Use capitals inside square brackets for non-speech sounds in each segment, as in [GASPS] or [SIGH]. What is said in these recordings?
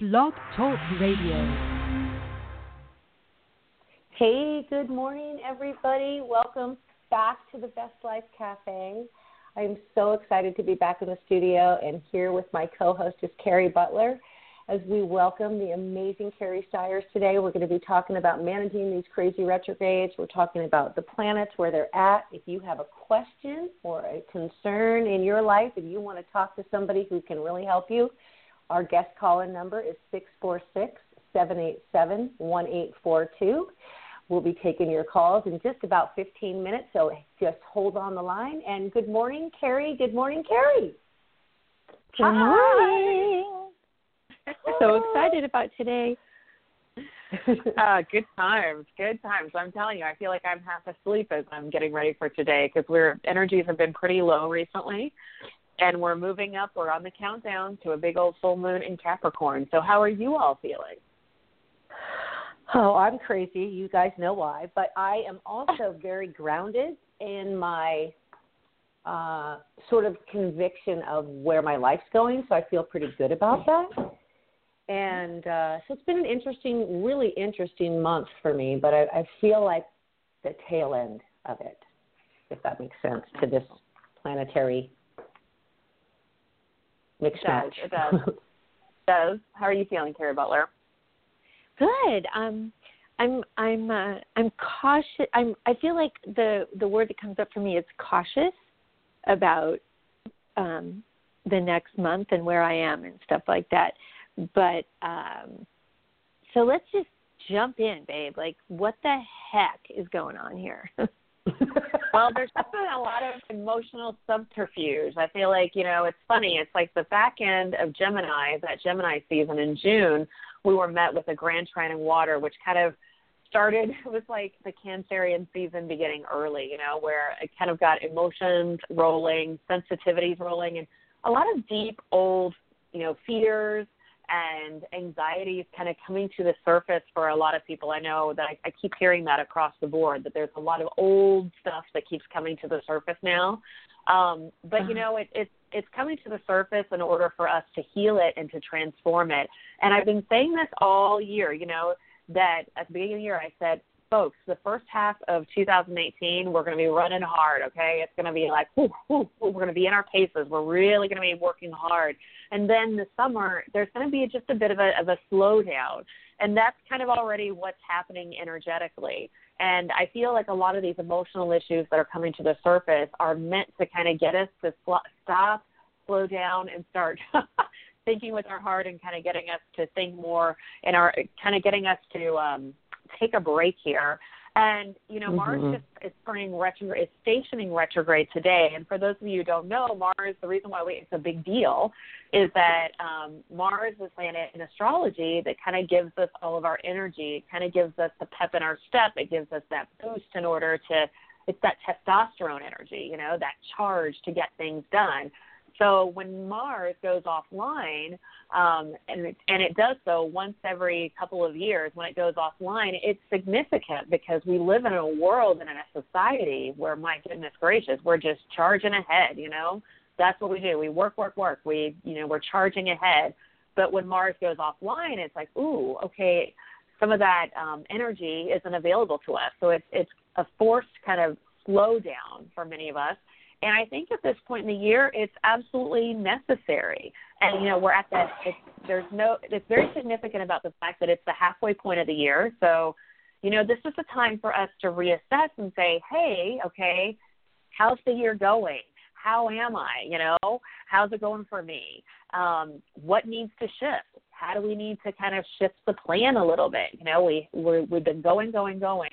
Blog Talk Radio. Hey, good morning, everybody. Welcome back to the Best Life Cafe. I'm so excited to be back in the studio and here with my co host is Cari Butler. As we welcome the amazing Carrie Stiers today, we're going to be talking about managing these crazy retrogrades. We're talking about the planets, where they're at. If you have a question or a concern in your life and you want to talk to somebody who can really help you, our guest call in number is 646 787 1842. We'll be taking your calls in just about 15 minutes, so just hold on the line. And good morning, Carrie. Good morning, Carrie. Good morning. so excited about today. [LAUGHS] uh, good times, good times. I'm telling you, I feel like I'm half asleep as I'm getting ready for today because we're energies have been pretty low recently, and we're moving up. We're on the countdown to a big old full moon in Capricorn. So, how are you all feeling? Oh, I'm crazy. You guys know why. But I am also [LAUGHS] very grounded in my uh, sort of conviction of where my life's going. So I feel pretty good about that. And uh, so it's been an interesting, really interesting month for me. But I, I feel like the tail end of it, if that makes sense, to this planetary mixed it does, It does. it [LAUGHS] does. How are you feeling, Cari Butler? Good. Um, I'm I'm uh, I'm cautious. I'm I feel like the the word that comes up for me is cautious about um, the next month and where I am and stuff like that. But um, so let's just jump in, babe. Like, what the heck is going on here? [LAUGHS] [LAUGHS] well, there's been a lot of emotional subterfuge. I feel like, you know, it's funny. It's like the back end of Gemini, that Gemini season in June, we were met with a grand trine in water, which kind of started [LAUGHS] with like the Cancerian season beginning early, you know, where it kind of got emotions rolling, sensitivities rolling, and a lot of deep, old, you know, fears and anxiety is kind of coming to the surface for a lot of people. I know that I, I keep hearing that across the board that there's a lot of old stuff that keeps coming to the surface now. Um, but you uh-huh. know, it, it's it's coming to the surface in order for us to heal it and to transform it. And I've been saying this all year. You know that at the beginning of the year I said, folks, the first half of 2018 we're going to be running hard. Okay, it's going to be like, whoo, whoo, whoo, we're going to be in our paces. We're really going to be working hard. And then the summer there's going to be just a bit of a of a slowdown, and that's kind of already what's happening energetically. And I feel like a lot of these emotional issues that are coming to the surface are meant to kind of get us to sl- stop, slow down, and start [LAUGHS] thinking with our heart and kind of getting us to think more and our kind of getting us to um, take a break here. And you know, mm-hmm. Mars just is turning retrograde, is stationing retrograde today. And for those of you who don't know, Mars, the reason why we, it's a big deal is that um, Mars is planet in astrology that kind of gives us all of our energy. It kind of gives us the pep in our step. It gives us that boost in order to. It's that testosterone energy, you know, that charge to get things done. So when Mars goes offline, um, and it, and it does so once every couple of years, when it goes offline, it's significant because we live in a world and in a society where, my goodness gracious, we're just charging ahead. You know, that's what we do. We work, work, work. We, you know, we're charging ahead. But when Mars goes offline, it's like, ooh, okay, some of that um, energy isn't available to us. So it's it's a forced kind of slowdown for many of us and I think at this point in the year, it's absolutely necessary. And you know, we're at that. It's, there's no. It's very significant about the fact that it's the halfway point of the year. So, you know, this is a time for us to reassess and say, hey, okay, how's the year going? How am I? You know, how's it going for me? Um, what needs to shift? How do we need to kind of shift the plan a little bit? You know, we we we've been going, going, going.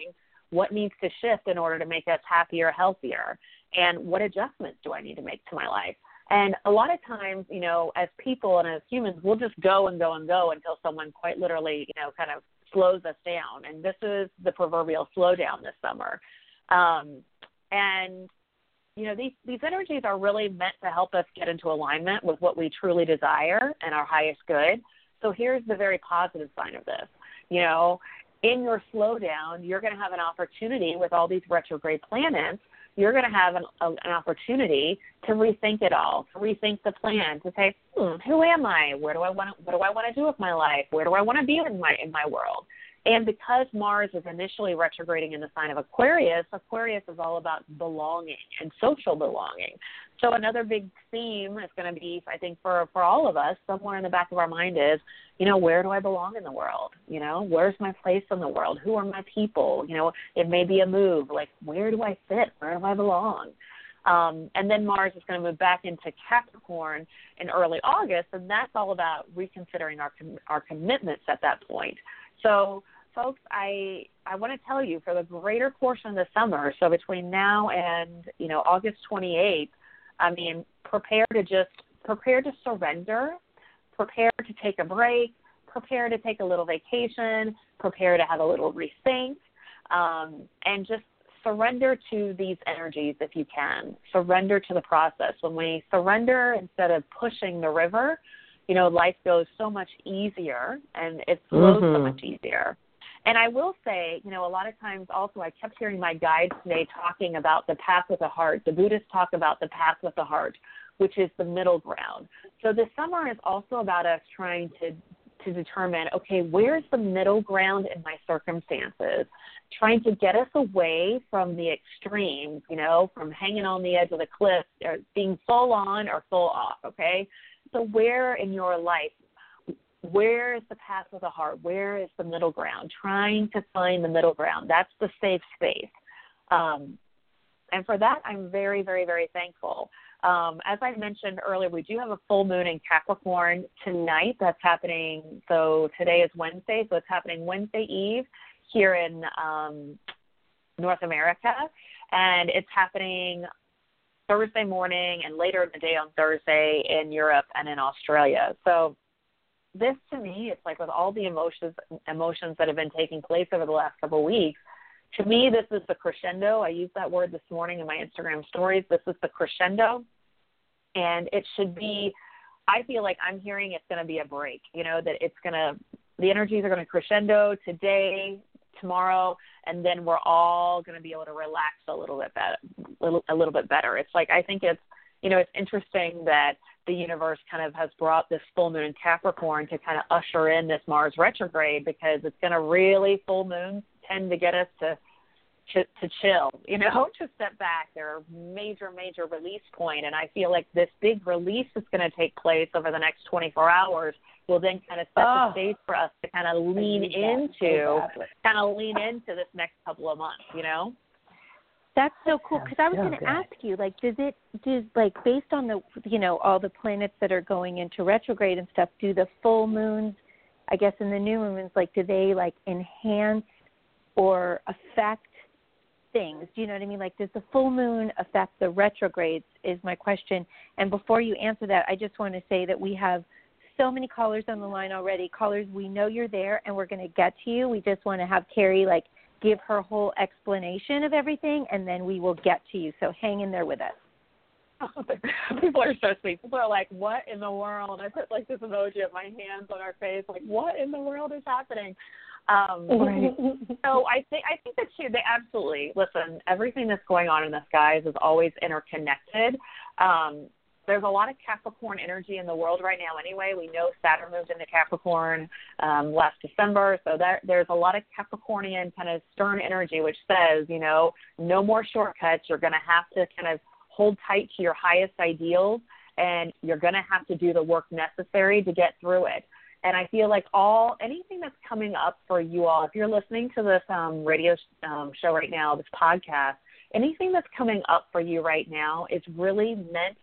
What needs to shift in order to make us happier, healthier? And what adjustments do I need to make to my life? And a lot of times, you know, as people and as humans, we'll just go and go and go until someone quite literally, you know, kind of slows us down. And this is the proverbial slowdown this summer. Um, and you know, these these energies are really meant to help us get into alignment with what we truly desire and our highest good. So here's the very positive sign of this. You know, in your slowdown, you're going to have an opportunity with all these retrograde planets you're going to have an, a, an opportunity to rethink it all, to rethink the plan, to say, hmm, who am I? Where do I want what do I want to do with my life? Where do I want to be in my in my world? And because Mars is initially retrograding in the sign of Aquarius, Aquarius is all about belonging and social belonging. So another big theme is going to be, I think, for for all of us, somewhere in the back of our mind is, you know, where do I belong in the world? You know, where's my place in the world? Who are my people? You know, it may be a move. Like, where do I fit? Where do I belong? Um, and then Mars is going to move back into Capricorn in early August, and that's all about reconsidering our com- our commitments at that point. So, folks, I I want to tell you for the greater portion of the summer, so between now and you know August 28th I mean, prepare to just prepare to surrender, prepare to take a break, prepare to take a little vacation, prepare to have a little rethink, um, and just surrender to these energies if you can. Surrender to the process. When we surrender instead of pushing the river, you know, life goes so much easier and it flows mm-hmm. so much easier. And I will say, you know, a lot of times also I kept hearing my guides today talking about the path with the heart. The Buddhists talk about the path with the heart, which is the middle ground. So this summer is also about us trying to to determine, okay, where's the middle ground in my circumstances? Trying to get us away from the extremes, you know, from hanging on the edge of the cliff or being full on or full off, okay? So where in your life where is the path of the heart? Where is the middle ground? Trying to find the middle ground. That's the safe space. Um, and for that, I'm very, very, very thankful. Um, as I mentioned earlier, we do have a full moon in Capricorn tonight. That's happening. So today is Wednesday, so it's happening Wednesday Eve here in um, North America, and it's happening Thursday morning and later in the day on Thursday in Europe and in Australia. So this to me, it's like with all the emotions emotions that have been taking place over the last couple of weeks. To me, this is the crescendo. I used that word this morning in my Instagram stories. This is the crescendo, and it should be. I feel like I'm hearing it's going to be a break. You know that it's going to the energies are going to crescendo today, tomorrow, and then we're all going to be able to relax a little bit better. A little, a little bit better. It's like I think it's you know it's interesting that the universe kind of has brought this full moon in Capricorn to kind of usher in this Mars retrograde because it's going to really full moons tend to get us to to, to chill, [LAUGHS] you know, to step back. They're a major, major release point, and I feel like this big release that's going to take place over the next 24 hours will then kind of set oh, the ah. stage for us to kind of lean into, kind of lean into this next couple of months, you know. That's so cool because I was going to ask you, like, does it does like based on the you know all the planets that are going into retrograde and stuff, do the full moons, I guess, and the new moons, like, do they like enhance or affect things? Do you know what I mean? Like, does the full moon affect the retrogrades? Is my question. And before you answer that, I just want to say that we have so many callers on the line already. Callers, we know you're there, and we're going to get to you. We just want to have Carrie like give her whole explanation of everything, and then we will get to you. So hang in there with us. [LAUGHS] People are so sweet. People are like, "What in the world?" I put like this emoji of my hands on our face, like, "What in the world is happening?" Um, right. [LAUGHS] so I think I think that too. They absolutely listen. Everything that's going on in the skies is always interconnected. Um, there's a lot of Capricorn energy in the world right now. Anyway, we know Saturn moved into Capricorn um, last December, so there's a lot of Capricornian kind of stern energy, which says, you know, no more shortcuts. You're going to have to kind of hold tight to your highest ideals, and you're going to have to do the work necessary to get through it. And I feel like all anything that's coming up for you all, if you're listening to this um, radio um, show right now, this podcast, anything that's coming up for you right now is really meant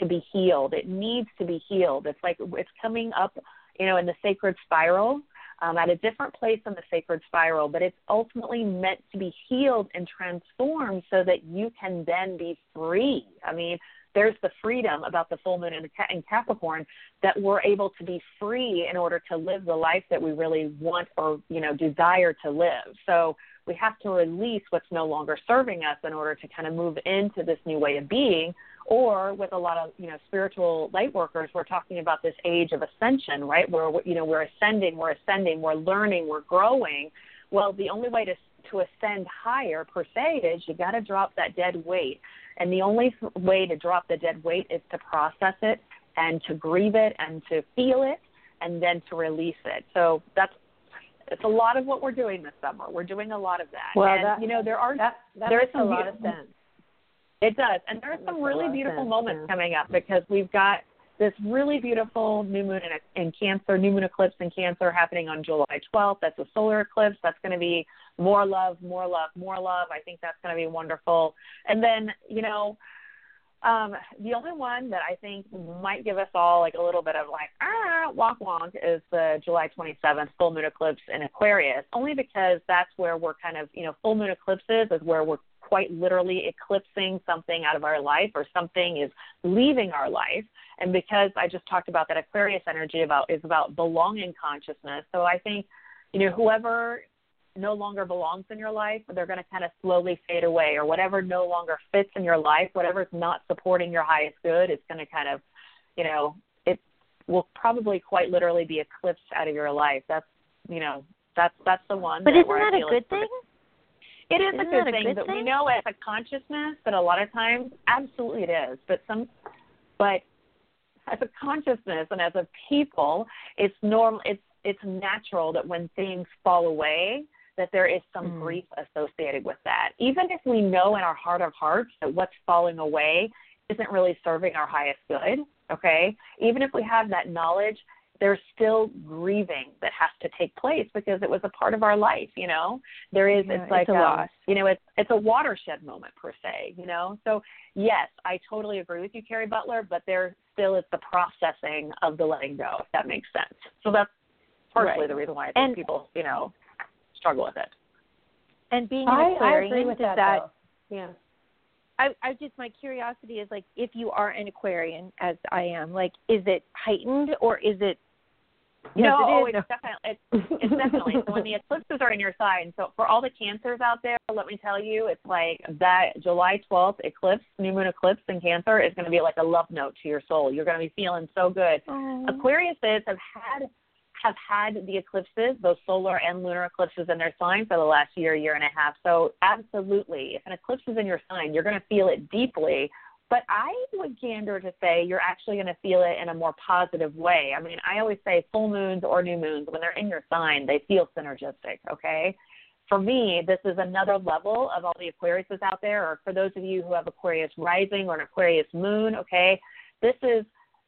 to be healed. It needs to be healed. It's like it's coming up, you know, in the sacred spiral um, at a different place in the sacred spiral, but it's ultimately meant to be healed and transformed so that you can then be free. I mean, there's the freedom about the full moon in, Capricorn that we're able to be free in order to live the life that we really want or you know desire to live. So we have to release what's no longer serving us in order to kind of move into this new way of being or with a lot of you know spiritual light workers we're talking about this age of ascension right where you know we're ascending we're ascending we're learning we're growing well the only way to to ascend higher per se is you got to drop that dead weight. And the only way to drop the dead weight is to process it and to grieve it and to feel it and then to release it. So that's it's a lot of what we're doing this summer. We're doing a lot of that. Well, and, that, you know, there are that, that there is some a lot of sense. It does, and there are some really beautiful sense, moments yeah. coming up because we've got this really beautiful new moon in, in Cancer, new moon eclipse in Cancer happening on July 12th. That's a solar eclipse. That's going to be more love, more love, more love. I think that's going to be wonderful. And then, you know, um, the only one that I think might give us all like a little bit of like ah wonk wonk is the July 27th full moon eclipse in Aquarius, only because that's where we're kind of you know full moon eclipses is where we're quite literally eclipsing something out of our life or something is leaving our life. And because I just talked about that Aquarius energy about is about belonging consciousness. So I think, you know, whoever no longer belongs in your life, they're going to kind of slowly fade away, or whatever no longer fits in your life, whatever's not supporting your highest good, it's going to kind of, you know, it will probably quite literally be eclipsed out of your life. That's, you know, that's that's the one. But that isn't that a good it's- thing? It is Isn't a that good a thing, good but we know as a consciousness that a lot of times, absolutely it is. But some, but as a consciousness and as a people, it's normal. It's it's natural that when things fall away, that there is some Mm. grief associated with that. Even if we know in our heart of hearts that what's falling away isn't really serving our highest good, okay? Even if we have that knowledge, there's still grieving that has to take place because it was a part of our life, you know. There is Yeah, it's like it's a um, loss. you know, it's it's a watershed moment per se, you know. So yes, I totally agree with you, Cari Butler, but there still is the processing of the letting go, if that makes sense. So that's partially Right. the reason why I think And- people, you know, struggle with it. And being an I, I Aquarian, agree with does that. Yeah. I, I just my curiosity is like if you are an Aquarian as I am, like is it heightened or is it Yes, no, it oh, it's definitely it's, it's definitely so when [LAUGHS] the eclipses are in your sign. So for all the cancers out there, let me tell you, it's like that July 12th eclipse, new moon eclipse in Cancer is going to be like a love note to your soul. You're going to be feeling so good. Oh. Aquariuses have had have had the eclipses, those solar and lunar eclipses in their sign for the last year, year and a half. So absolutely, if an eclipse is in your sign, you're going to feel it deeply. But I would gander to say you're actually going to feel it in a more positive way. I mean, I always say full moons or new moons, when they're in your sign, they feel synergistic, okay? For me, this is another level of all the Aquariuses out there, or for those of you who have Aquarius rising or an Aquarius moon, okay? This is,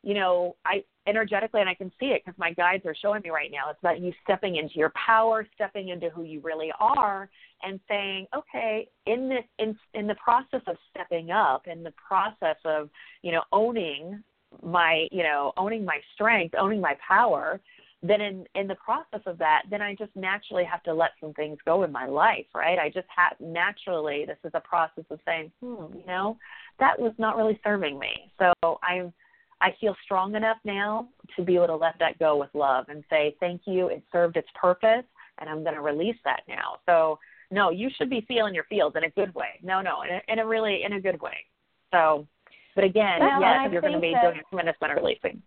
you know, I energetically, and I can see it because my guides are showing me right now. It's about you stepping into your power, stepping into who you really are, and saying, okay, in this in in the process of stepping up, in the process of you know owning my you know owning my strength, owning my power, then in in the process of that, then I just naturally have to let some things go in my life, right? I just have naturally. This is a process of saying, hmm, you know, that was not really serving me. So I'm I feel strong enough now to be able to let that go with love and say, thank you, it served its purpose, and I'm going to release that now. So, no, you should be feeling your feels in a good way. No, no, in a, in a really, in a good way. So, but again, Well, yes, you're going to be that- doing a tremendous amount of releasing.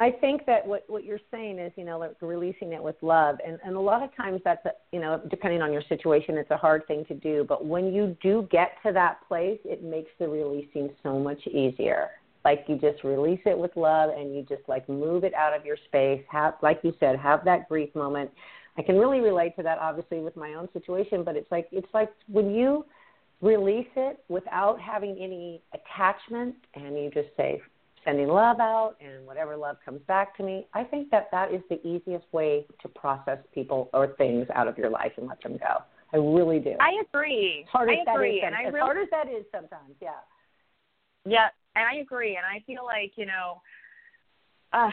I think that what what you're saying is, you know, like releasing it with love, and and a lot of times that's, a, you know, depending on your situation, it's a hard thing to do. But when you do get to that place, it makes the releasing so much easier. Like you just release it with love, and you just like move it out of your space. Have, like you said, have that grief moment. I can really relate to that, obviously, with my own situation. But it's like it's like when you release it without having any attachment, and you just say, sending love out and whatever love comes back to me. I think that that is the easiest way to process people or things out of your life and let them go. I really do. I agree. as hard I as that agree, is, and I as really, hard as that is sometimes, yeah. Yeah, and I agree, and I feel like you know, uh,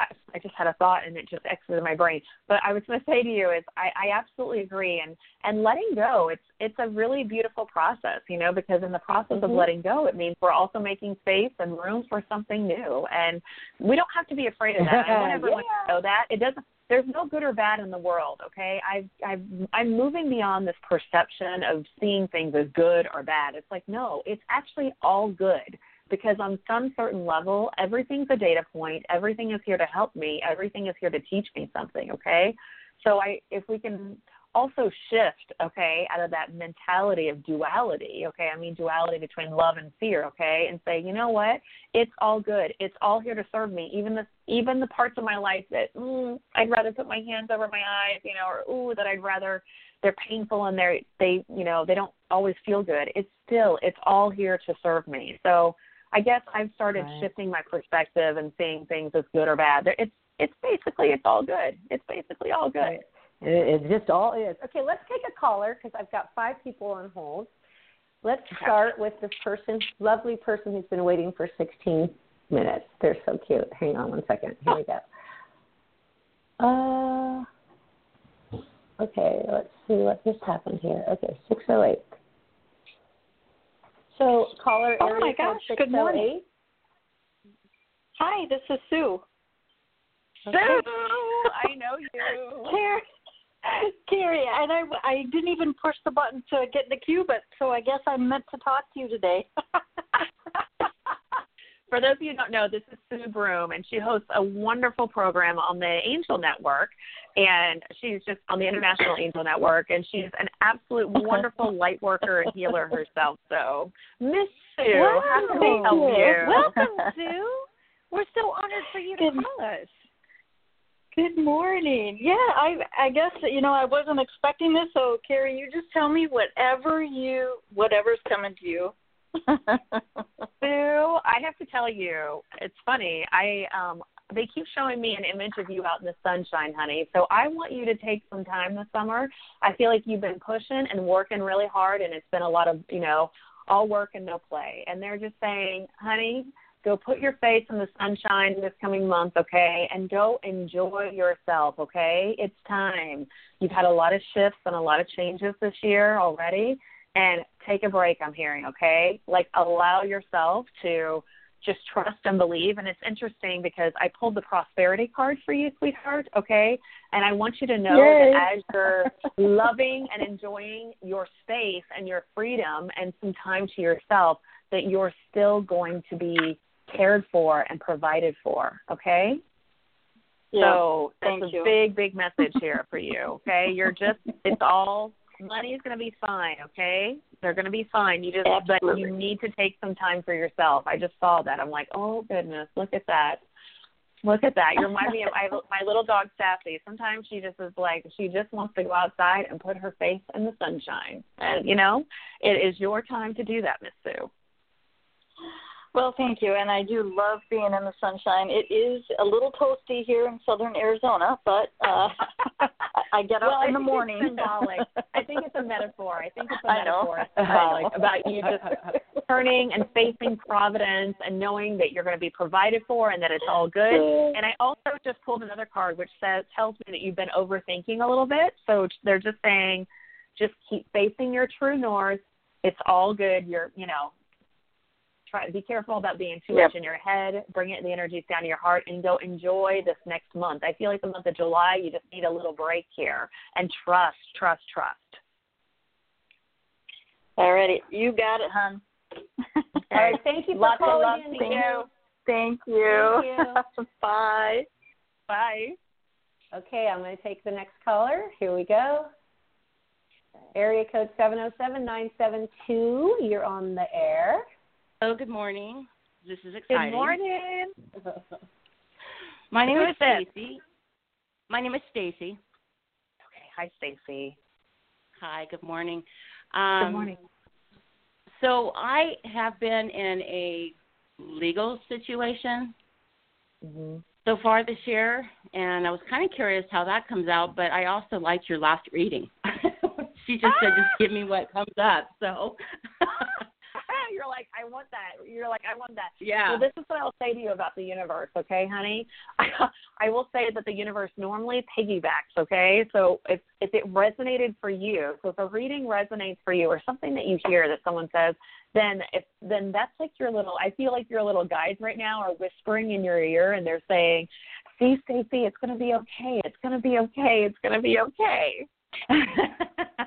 I, I just had a thought and it just exited my brain. But I was going [LAUGHS] to say to you is I, I absolutely agree, and and letting go, it's it's a really beautiful process, you know, because in the process of Mhm. letting go, it means we're also making space and room for something new, and we don't have to be afraid of that. I [LAUGHS] want everyone Yeah. to know that it doesn't. There's no good or bad in the world, okay? I've, I've, I'm moving beyond this perception of seeing things as good or bad. It's like, no, it's actually all good because on some certain level, everything's a data point. Everything is here to help me. Everything is here to teach me something. Okay, so I, if we can also shift, okay, out of that mentality of duality, okay? I mean duality between love and fear, okay? And say, you know what? It's all good. It's all here to serve me. Even the even the parts of my life that mm, I'd rather put my hands over my eyes, you know, or ooh, that I'd rather they're painful and they're they you know they don't always feel good. It's still it's all here to serve me. So I guess I've started right. shifting my perspective and seeing things as good or bad. It's it's basically it's all good. It's basically all good. Right. It, it just all is. Okay, let's take a caller because I've got five people on hold. Let's start with this person, lovely person who's been waiting for 16 minutes. They're so cute. Hang on one second. Here we go. [LAUGHS] Uh, okay, let's see what just happened here. Okay, 608. So, caller oh my gosh, good morning. Oh Hi, this is Sue. Sue, [LAUGHS] I know you. Carrie, Carrie, and I, I didn't even push the button to get in the queue, but so I guess I'm meant to talk to you today. [LAUGHS] For those of you who don't know, this is Sue Broom, and she hosts a wonderful program on the Angel Network, and she's just on the International Angel Network, and she's an absolute wonderful light worker and healer herself. So, Miss Sue, wow, how can we help you? Welcome, [LAUGHS] Sue. We're so honored for you to call us. Good morning. Yeah, I I guess you know I wasn't expecting this, so Carrie, you just tell me whatever you whatever's coming to you. [LAUGHS] Sue, I have to tell you, it's funny. I um they keep showing me an image of you out in the sunshine, honey. So I want you to take some time this summer. I feel like you've been pushing and working really hard and it's been a lot of, you know, all work and no play. And they're just saying, honey, Go put your face in the sunshine this coming month, okay? And go enjoy yourself, okay? It's time. You've had a lot of shifts and a lot of changes this year already. And take a break, I'm hearing, okay? Like, allow yourself to just trust and believe. And it's interesting because I pulled the prosperity card for you, sweetheart, okay? And I want you to know Yay. that as you're loving and enjoying your space and your freedom and some time to yourself, that you're still going to be cared for and provided for. Okay. Yeah, so that's a you. big, big message here for you. Okay. You're just it's all money is going to be fine. Okay. They're going to be fine. You just Absolutely. but you need to take some time for yourself. I just saw that. I'm like, oh goodness, look at that. Look at that. You remind me of my, [LAUGHS] my little dog Sassy. Sometimes she just is like she just wants to go outside and put her face in the sunshine. And you know, it is your time to do that, Miss Sue. Well, thank you, and I do love being in the sunshine. It is a little toasty here in southern Arizona, but uh [LAUGHS] I get well, up in the morning. Symbolic. I think it's a [LAUGHS] metaphor. I think it's a I metaphor [LAUGHS] symbolic about you just turning and facing providence and knowing that you're going to be provided for and that it's all good. And I also just pulled another card which says tells me that you've been overthinking a little bit. So they're just saying, just keep facing your true north. It's all good. You're, you know, try be careful about being too yep. much in your head. Bring it the energies down to your heart and go enjoy this next month. I feel like the month of July you just need a little break here and trust, trust, trust. Alrighty, you got it, hon. [LAUGHS] All right, thank you for Lots calling love in. to you. Thank you. Thank you. [LAUGHS] Bye. Bye. Okay, I'm going to take the next caller. Here we go. Area code 707972. You're on the air. Oh, good morning. This is exciting. Good morning. [LAUGHS] My name is? Stacy. My name is Stacy. Okay, hi Stacy. Hi, good morning. Um, Good morning. So I have been in a legal situation Mm-hmm. so far this year, and I was kind of curious how that comes out. But I also liked your last reading. [LAUGHS] she just said, "Just give me what comes up." So [LAUGHS] You're like, I want that. You're like, I want that. yeah, Well, this is what I'll say to you about the universe, okay, honey? [LAUGHS] I will say that the universe normally piggybacks, okay? So if if it resonated for you, so if a reading resonates for you or something that you hear that someone says, then if then that's like your little I feel like your little guides right now are whispering in your ear and they're saying, See, Stacy, it's gonna be okay. It's gonna be okay. It's gonna be okay. [LAUGHS]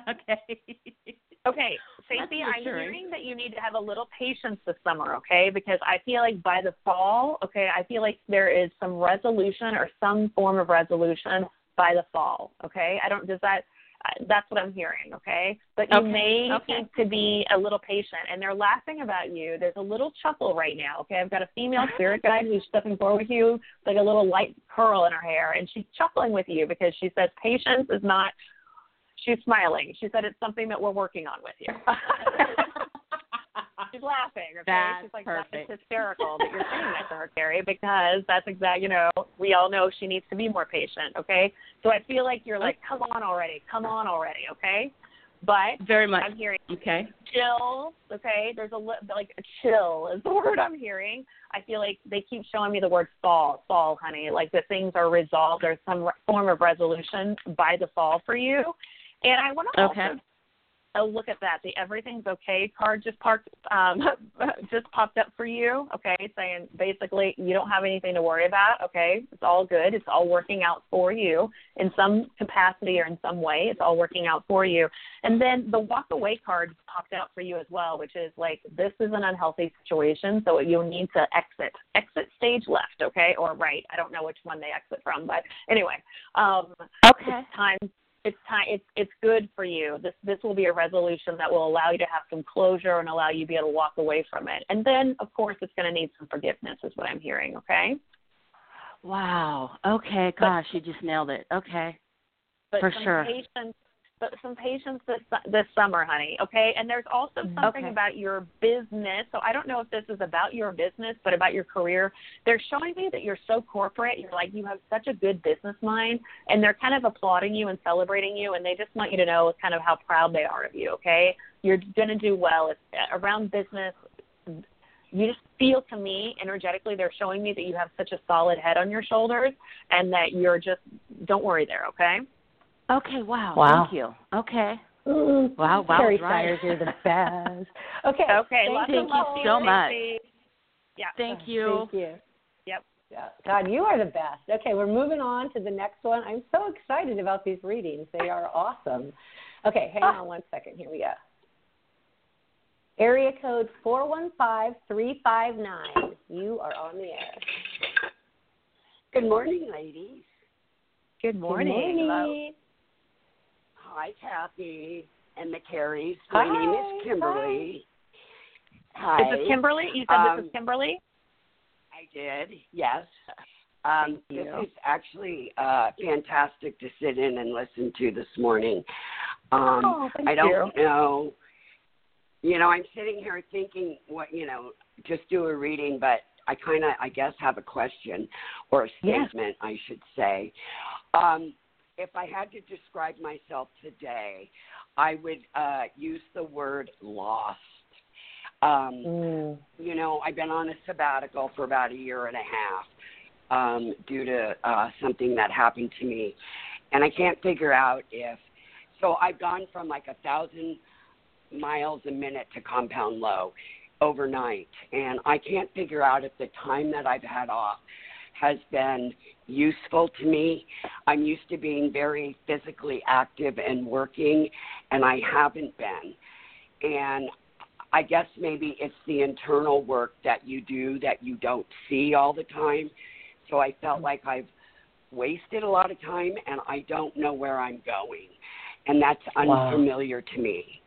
okay. [LAUGHS] Okay, Stacey, I'm hearing that you need to have a little patience this summer, okay? Because I feel like by the fall, okay, I feel like there is some resolution or some form of resolution by the fall, okay? I don't does that uh, That's what I'm hearing, okay? But you Okay, may okay. need to be a little patient. And they're laughing about you. There's a little chuckle right now, okay? I've got a female [LAUGHS] spirit guide who's stepping forward with you, like a little light curl in her hair, and she's chuckling with you because she says patience is not. She's smiling. She said it's something that we're working on with you. [LAUGHS] She's laughing. Okay, That's she's like perfect. that's hysterical that you're saying that to her, Carrie, because that's exact. You know, we all know she needs to be more patient. Okay, so I feel like you're like, come on already, come on already. Okay, but Very much. I'm hearing Okay. chill. Okay, there's a li- like a chill is the [LAUGHS] word I'm hearing. I feel like they keep showing me the word fall, fall, honey. Like the things are resolved. There's some re- form of resolution by the fall for you. And I want to Okay. also look at that. The everything's okay card just parked, um, [LAUGHS] just popped up for you. Okay, saying basically you don't have anything to worry about. Okay, it's all good. It's all working out for you in some capacity or in some way. It's all working out for you. And then the walk away card popped out for you as well, which is like this is an unhealthy situation, so you'll need to exit. Exit stage left, okay, or right. I don't know which one they exit from, but anyway, um, Okay. it's time it's time it's it's good for you this this will be a resolution that will allow you to have some closure and allow you to be able to walk away from it and then of course it's going to need some forgiveness is what i'm hearing okay Wow. Okay. Gosh, you just nailed it. Okay. but For some sure. patience but some patience this this summer honey okay? And there's also something Mm-hmm. Okay. about your business. So i don't know if this is about your business but about your career. They're showing me that you're so corporate. You're like you have such a good business mind and they're kind of applauding you and celebrating you and they just want you to know kind of how proud they are of you okay? You're going to do well. It's around business you just feel to me energetically they're showing me that you have such a solid head on your shoulders and that you're just don't worry there okay Okay. Wow. Wow. Thank you. Okay. Mm, Wow, wow, Carrie right. Stiers, you're the best. [LAUGHS] Okay. Okay, Thank lots you of love so much. Yeah. Thank you. Thank you. Yep. Yeah. God, you are the best. Okay, we're moving on to the next one. I'm so excited about these readings. They are awesome. Okay, hang on one second. Here we go. Area code 415359. You are on the air. Good morning, ladies. Good Good morning. Hi, Cathy and the Carries. My name is Kimberly. Hi. This is this Kimberly? You said this Um, is Kimberly? I did, yes. Um. This is actually uh, fantastic to sit in and listen to this morning. Um, oh, thank I don't you. know. You know, I'm sitting here thinking what you know, just do a reading, but I kind of, I guess, have a question or a statement, I should say. Um, if I had to describe myself today, I would uh, use the word lost. Um, Mm. you know, I've been on a sabbatical for about a year and a half um, due to uh, something that happened to me, and I can't figure out if. So I've gone from like a thousand miles a minute to compound low overnight, and I can't figure out if the time that I've had off has been useful to me. I'm used to being very physically active and working, and I haven't been. And I guess maybe it's the internal work that you do that you don't see all the time. So I felt mm-hmm. like I've wasted a lot of time and I don't know where I'm going. And that's Wow. unfamiliar to me.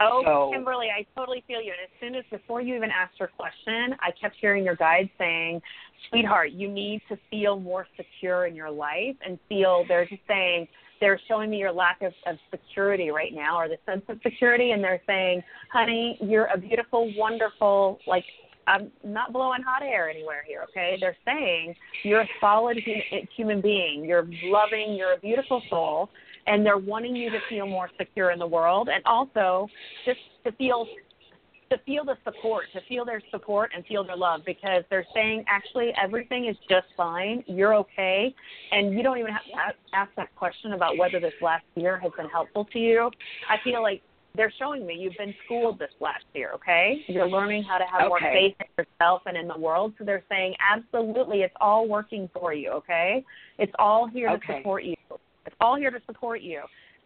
Oh, So- Kimberly, I totally feel you. And as soon as before you even asked your question, I kept hearing your guide saying, "Sweetheart, you need to feel more secure in your life and feel." They're just saying they're showing me your lack of, of security right now, or the sense of security, and they're saying, "Honey, you're a beautiful, wonderful, like." I'm not blowing hot air anywhere here, okay? They're saying you're a solid hu- human being. You're loving. You're a beautiful soul, and they're wanting you to feel more secure in the world, and also just to feel to feel the support, to feel their support and feel their love because they're saying actually everything is just fine, you're okay, and you don't even have to ask that question about whether this last year has been helpful to you. I feel like they're showing me you've been schooled this last year, okay? You're learning how to have more faith in yourself and in the world. So they're saying absolutely it's all working for you, okay? It's all here to support you. It's all here to support you.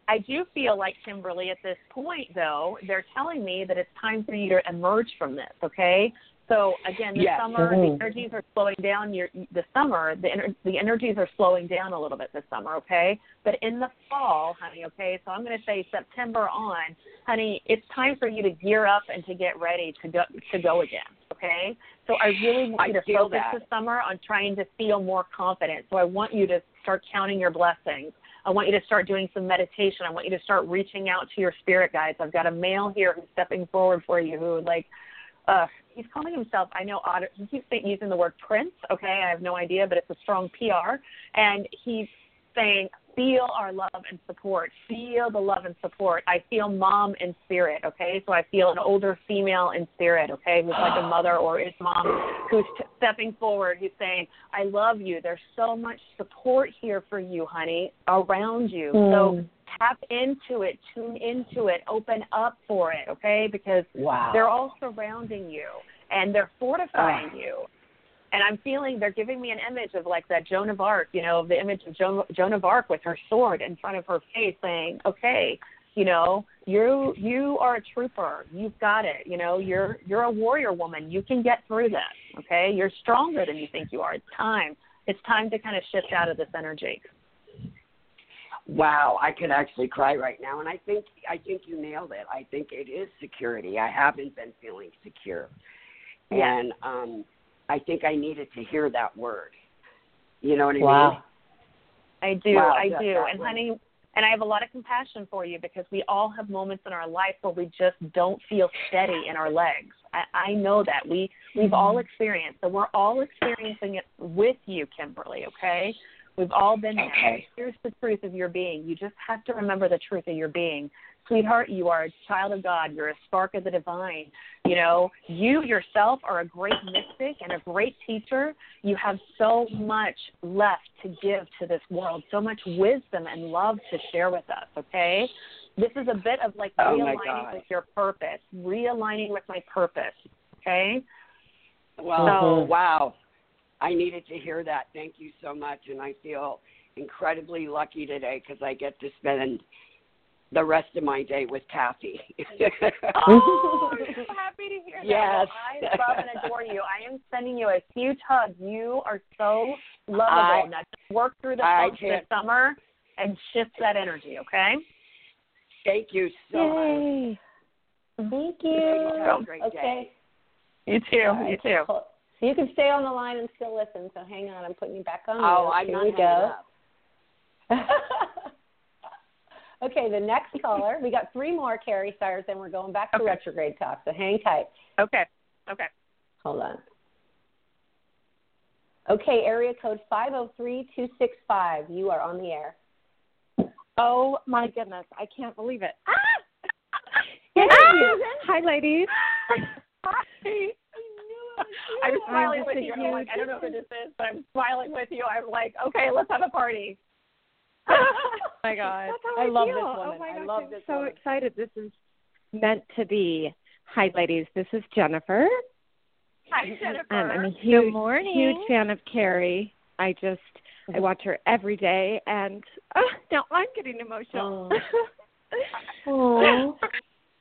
I do feel like Kimberly at this point though, they're telling me that it's time for you to emerge from this, okay? So again, the Yes. summer Mhm. the energies are slowing down. Your the summer the ener- the energies are slowing down a little bit this summer. Okay, but in the fall, honey. Okay, so I'm going to say September on, honey. It's time for you to gear up and to get ready to go to go again. Okay, so I really want I you to focus that. this summer on trying to feel more confident. So I want you to start counting your blessings. I want you to start doing some meditation. I want you to start reaching out to your spirit guides. I've got a male here who's stepping forward for you who like uh he's calling himself I know Otter he keeps using the word prince, okay, I have no idea, but it's a strong PR and he's saying feel our love and support. Feel the love and support. I feel mom in spirit, okay? So I feel an older female in spirit, okay, who's like a mother or is mom who's t- stepping forward, who's saying, I love you. There's so much support here for you, honey, around you. So tap into it, tune into it, open up for it, okay? Because Wow. they're all surrounding you and they're fortifying Ah. you. And I'm feeling they're giving me an image of like that Joan of Arc, you know, the image of Joan, Joan of Arc with her sword in front of her face, saying, "Okay, you know, you you are a trooper. You've got it. You know, you're you're a warrior woman. You can get through this. Okay, you're stronger than you think you are. It's time. It's time to kind of shift out of this energy." Wow, I could actually cry right now, and I think I think you nailed it. I think it is security. I haven't been feeling secure, Yeah. and um, I think I needed to hear that word. You know what I mean? Wow. I do, Wow, I that- do. that And was- honey, and I have a lot of compassion for you because we all have moments in our life where we just don't feel steady in our legs. I, I know that. We we've all mm-hmm. experienced. So we're all experiencing it with you, Kimberly, okay? We've all been there. Okay. Here's the truth of your being. You just have to remember the truth of your being. Sweetheart, you are a child of God. You're a spark of the divine. You know, you yourself are a great mystic and a great teacher. You have so much left to give to this world, so much wisdom and love to share with us, okay? This is a bit of like Oh, realigning with your purpose, realigning with my purpose, okay? Well, Mhm. wow. I needed to hear that. Thank you so much, and I feel incredibly lucky today because I get to spend the rest of my day with Cathy. Oh, [LAUGHS] I'm so happy to hear that. Yes. Well, I love and adore you. I am sending you a huge hug. You are so lovable. I- now work through the I this summer and shift that energy, okay? Thank you so much. Yay. Thank You you. have a great okay. day. You too. All right. You too. Cool. So you can stay on the line and still listen. So hang on, I'm putting you back on. Oh. I'm Here not we hanging go. [LAUGHS] up. okay, the next caller. We got three more Carrie Stiers, and we're going back to Okay. retrograde talk. So hang tight. Okay. Okay. Hold on. Okay, area code five zero three two six five. You are on the air. Oh my goodness, I can't believe it. Ah! [LAUGHS] Hey, Hi, ladies. [LAUGHS] I'm [LAUGHS] I'm smiling with you. I'm like, I don't know who this is, but I'm smiling with you. I'm like, okay, let's have a party. Oh my God. How I love this feel. woman. Oh my I love I'm this so woman. excited. This is meant to be. Hi, ladies. This is Jennifer. Hi, Jennifer. Um, I'm a huge, Good morning. huge fan of Carrie. I just I watch her every day, and [LAUGHS] oh, now I'm getting emotional. Oh. [LAUGHS] [LAUGHS]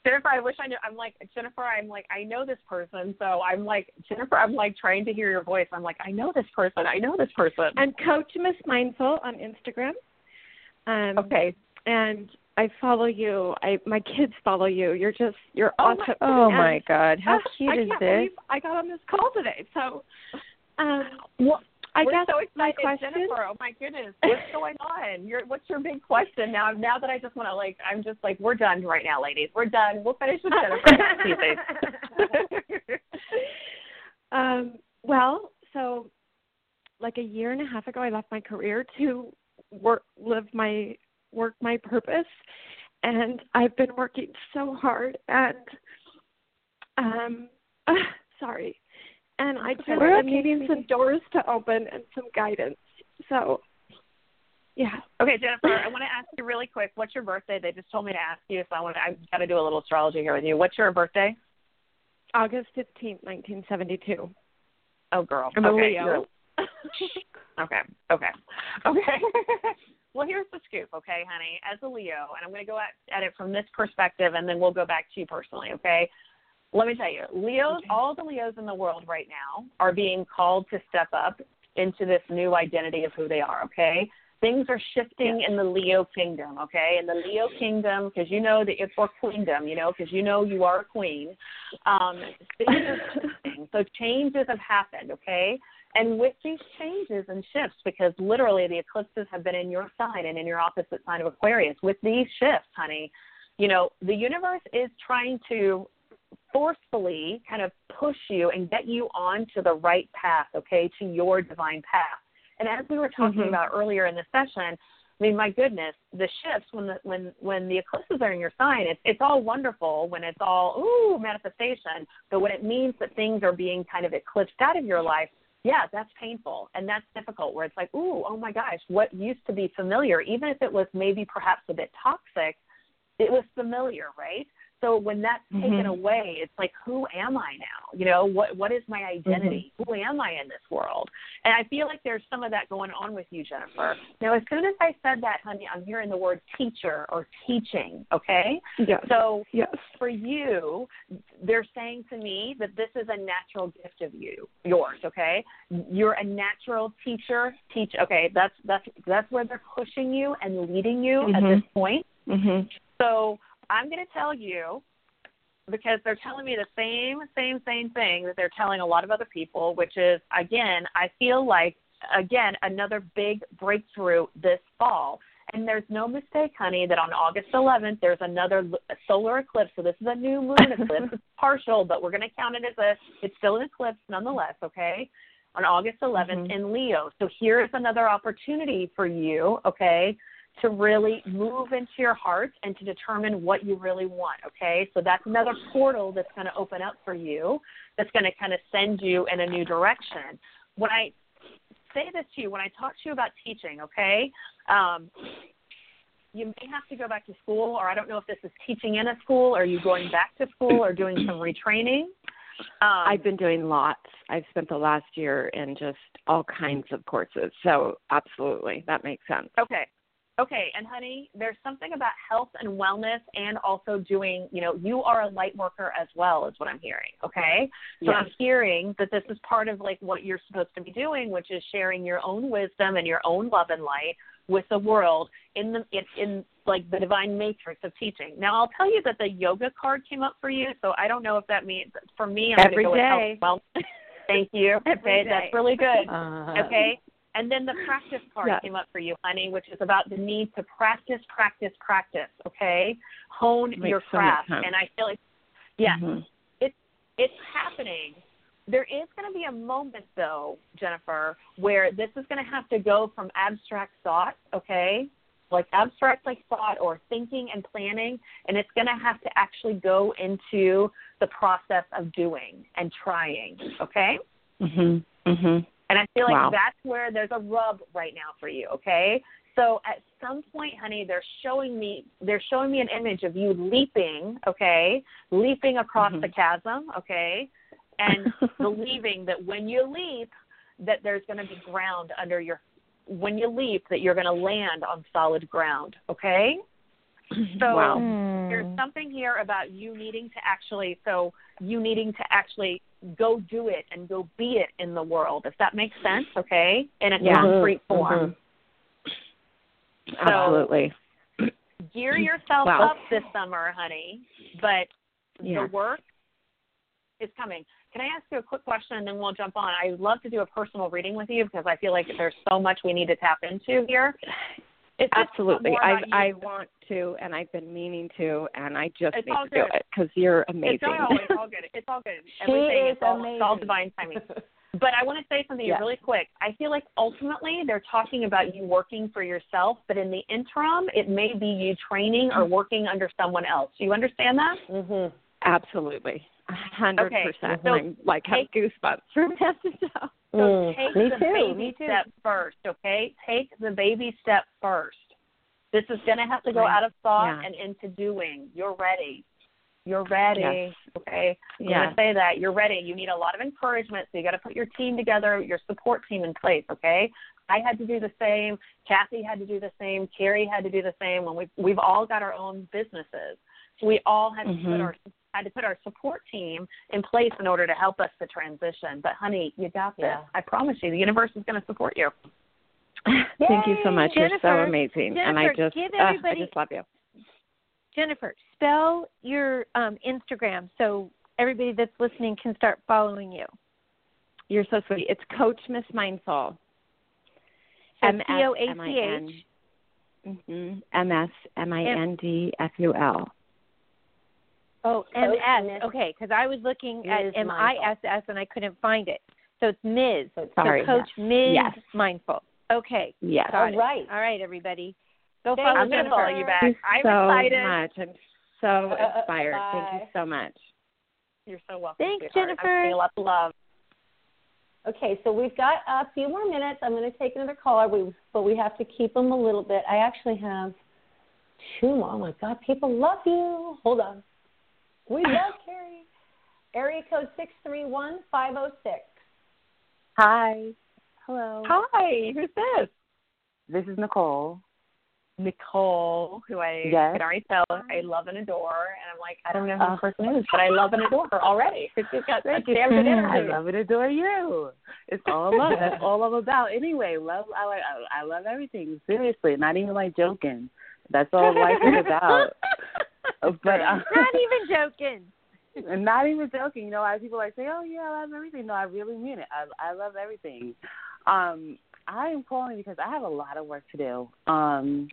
Jennifer, I wish I knew. I'm like Jennifer. I'm like I know this person, so I'm like Jennifer. I'm like trying to hear your voice. I'm like I know this person. I know this person. and Coach Miss Mindful on Instagram. Um, okay. and I follow you. I my kids follow you. You're just you're Oh, awesome. Oh And- my God, how Ah, cute is this? I got on this call today. So, um, Well, I We're guess so my excited, question. Jennifer. Oh my goodness, what's going on? Your what's your big question now? Now that I just want to like, I'm just like, we're done right now, ladies. We're done. We'll finish with Jennifer. [LAUGHS] [LAUGHS] um, well, so like a year and a half ago, I left my career to work, live my work my purpose, and I've been working so hard. And um, [LAUGHS] sorry, and I just We're am okay, needing some doors to open and some guidance. So, yeah. okay, Jennifer, I want to ask you really quick. What's your birthday? They just told me to ask you, so I want to. I've got to do a little astrology here with you. What's your birthday? August fifteenth, nineteen seventy-two. Oh, girl. I'm a okay, Leo. [LAUGHS] Okay. Okay. Okay. [LAUGHS] well, here's the scoop, okay, honey. As a Leo, and I'm going to go at, at it from this perspective, and then we'll go back to you personally, okay? let me tell you, Leos, all the Leos in the world right now are being called to step up into this new identity of who they are, okay? Things are shifting in the Leo kingdom, okay? In the Leo kingdom, because you know that it's for queendom, you know, because you know you are a queen. Um, things are [LAUGHS] shifting. So changes have happened, okay? And with these changes and shifts, because literally the eclipses have been in your sign and in your opposite sign of Aquarius, with these shifts, honey, you know, the universe is trying to forcefully kind of push you and get you onto the right path, okay, to your divine path. And as we were talking mm-hmm. about earlier in the session, I mean, my goodness, the shifts when the when when the eclipses are in your sign, it's it's all wonderful when it's all ooh manifestation. But when it means that things are being kind of eclipsed out of your life, yeah, that's painful and that's difficult. Where it's like, ooh, oh my gosh, what used to be familiar, even if it was maybe perhaps a bit toxic, it was familiar, right? So when that's mm-hmm. taken away, it's like, who am I now? You know, what what is my identity? Mm-hmm. Who am I in this world? And I feel like there's some of that going on with you, Jennifer. Now, as soon as I said that, honey, I'm hearing the word teacher or teaching. Okay. Yes. So yes. for you, they're saying to me that this is a natural gift of you, yours. Okay. You're a natural teacher. Teach. Okay. That's that's that's where they're pushing you and leading you mm-hmm. at this point. Mm-hmm. So I'm going to tell you because they're telling me the same, same, same thing that they're telling a lot of other people, which is, again, I feel like, again, another big breakthrough this fall. And there's no mistake, honey, that on August 11th, there's another solar eclipse. So this is a new moon [LAUGHS] eclipse. It's partial, but we're going to count it as a, it's still an eclipse nonetheless, okay? On August 11th mm-hmm. in Leo. So here's another opportunity for you, okay, to really move into your heart and to determine what you really want. Okay, so that's another portal that's going to open up for you, that's going to kind of send you in a new direction. When I say this to you, when I talk to you about teaching, okay, um, you may have to go back to school, or I don't know if this is teaching in a school, or you going back to school, or doing some retraining. Um, I've been doing lots. I've spent the last year in just all kinds of courses. So, absolutely, that makes sense. Okay. Okay, and honey, there's something about health and wellness and also doing, you know, you are a light worker as well, is what I'm hearing. Okay. So yes. I'm hearing that this is part of like what you're supposed to be doing, which is sharing your own wisdom and your own love and light with the world in the in, in like the divine matrix of teaching. Now I'll tell you that the yoga card came up for you, so I don't know if that means for me I'm Every gonna go day. with health well. [LAUGHS] Thank you. Every okay, day. that's really good. Uh, okay. And then the practice part came up for you, honey, which is about the need to practice, practice, practice. Okay, hone your craft. So and I feel like, yes, mm-hmm. it's it's happening. There is going to be a moment, though, Jennifer, where this is going to have to go from abstract thought, okay, like abstract like thought or thinking and planning, and it's going to have to actually go into the process of doing and trying, okay? Mhm. Mhm. And I feel like wow. that's where there's a rub right now for you, okay? So at some point, honey, they're showing me they're showing me an image of you leaping, okay? Leaping across mm-hmm. the chasm, okay? And [LAUGHS] believing that when you leap that there's going to be ground under your when you leap that you're going to land on solid ground, okay? So wow. there's something here about you needing to actually so you needing to actually go do it and go be it in the world, if that makes sense, okay? In a yeah. concrete mm-hmm. form. Mm-hmm. Absolutely. Gear yourself wow. up this summer, honey. But yeah. the work is coming. Can I ask you a quick question and then we'll jump on? I would love to do a personal reading with you because I feel like there's so much we need to tap into here. It's Absolutely. I I want to, and I've been meaning to, and I just it's need to good. do it because you're amazing. It's all, it's all good. It's all good. [LAUGHS] She Everything is is all, amazing. It's all divine timing. [LAUGHS] but I want to say something yes. really quick. I feel like ultimately they're talking about you working for yourself, but in the interim, it may be you training or working under someone else. Do you understand that? Mhm. Absolutely. A hundred Okay, percent. so I'm like have goosebumps from head to toe. So Mm, take me the too, baby me too. step first, okay? Take the baby step first. This is going to have to go Right. out of thought Yeah. and into doing. You're ready. You're ready. Yes. Okay. I'm Yeah. going to say that. You're ready. You need a lot of encouragement. So you got to put your team together, your support team in place. Okay. I had to do the same. Cathy had to do the same. Carrie had to do the same. When we we've all got our own businesses, so we all had to put Mhm. our had to put our support team in place in order to help us to transition. But honey, you got this. Yeah. I promise you, the universe is going to support you. [LAUGHS] Thank you so much. You're so Jennifer, amazing, and I just uh, I just love you. Jennifer, spell your um, Instagram so everybody that's listening can start following you. You're so sweet. It's Coach Miss Mindful. So M S C O A M I C N. H. Mhm. M S M I N D F U L. Oh, MS. Okay, because I was looking at Ms. M I S S and I couldn't find it. So it's Ms. So Sorry, So Coach Ms. Yes. Mindful. Okay, Yes. got All it. right. All right, everybody. Go Thank follow I'm going to Jennifer. follow you back. I'm so excited. much. I'm so Uh, inspired. Thank you so much. You're so welcome. Thanks, sweetheart. Jennifer. I'm sending lots of love. Okay, so we've got a few more minutes. I'm going to take another caller, we, but we have to keep them a little bit. I actually have two more. Oh my God, people love you. Hold on. We [LAUGHS] love Carrie. Area code six three one five zero six. Hi. Hello. Hi, who's this? This is Nicole. Nicole, who I Yes. can already tell I love and adore, and I'm like, I don't know who Uh, this person is, but I love and adore her already. [LAUGHS] She's got such damn good [LAUGHS] I energy. love and adore you. It's all love. That's all I'm about. Anyway, love. I like. I, I love everything. Seriously, not even like joking. That's all life is about. But [LAUGHS] uh, Not even joking. [LAUGHS] and not even joking. You know, a lot of people like say, "Oh yeah, I love everything." No, I really mean it. I I love everything. Um, I am calling because I have a lot of work to do. Um,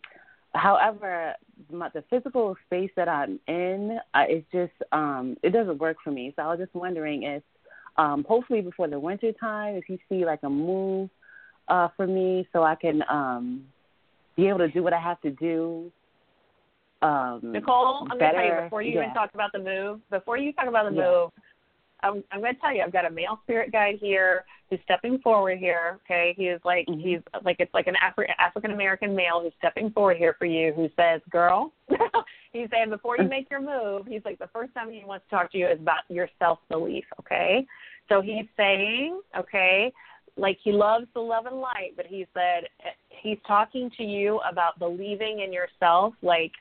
however, my, the physical space that I'm in, uh, it's just um, it doesn't work for me. So I was just wondering if, um, hopefully before the winter time, if you see like a move uh, for me, so I can um, be able to do what I have to do. Um, Nicole, I'm going to tell you before you yeah. even talk about the move, before you talk about the Yeah. move, I'm, I'm going to tell you, I've got a male spirit guide here who's stepping forward here. Okay, he is like Mhm. he's like it's like an Afri- African American male who's stepping forward here for you, who says, "Girl," [LAUGHS] he's saying before you [LAUGHS] make your move, he's like the first time he wants to talk to you is about your self belief. Okay, so he's saying, okay, like he loves the love and light, but he said he's talking to you about believing in yourself, like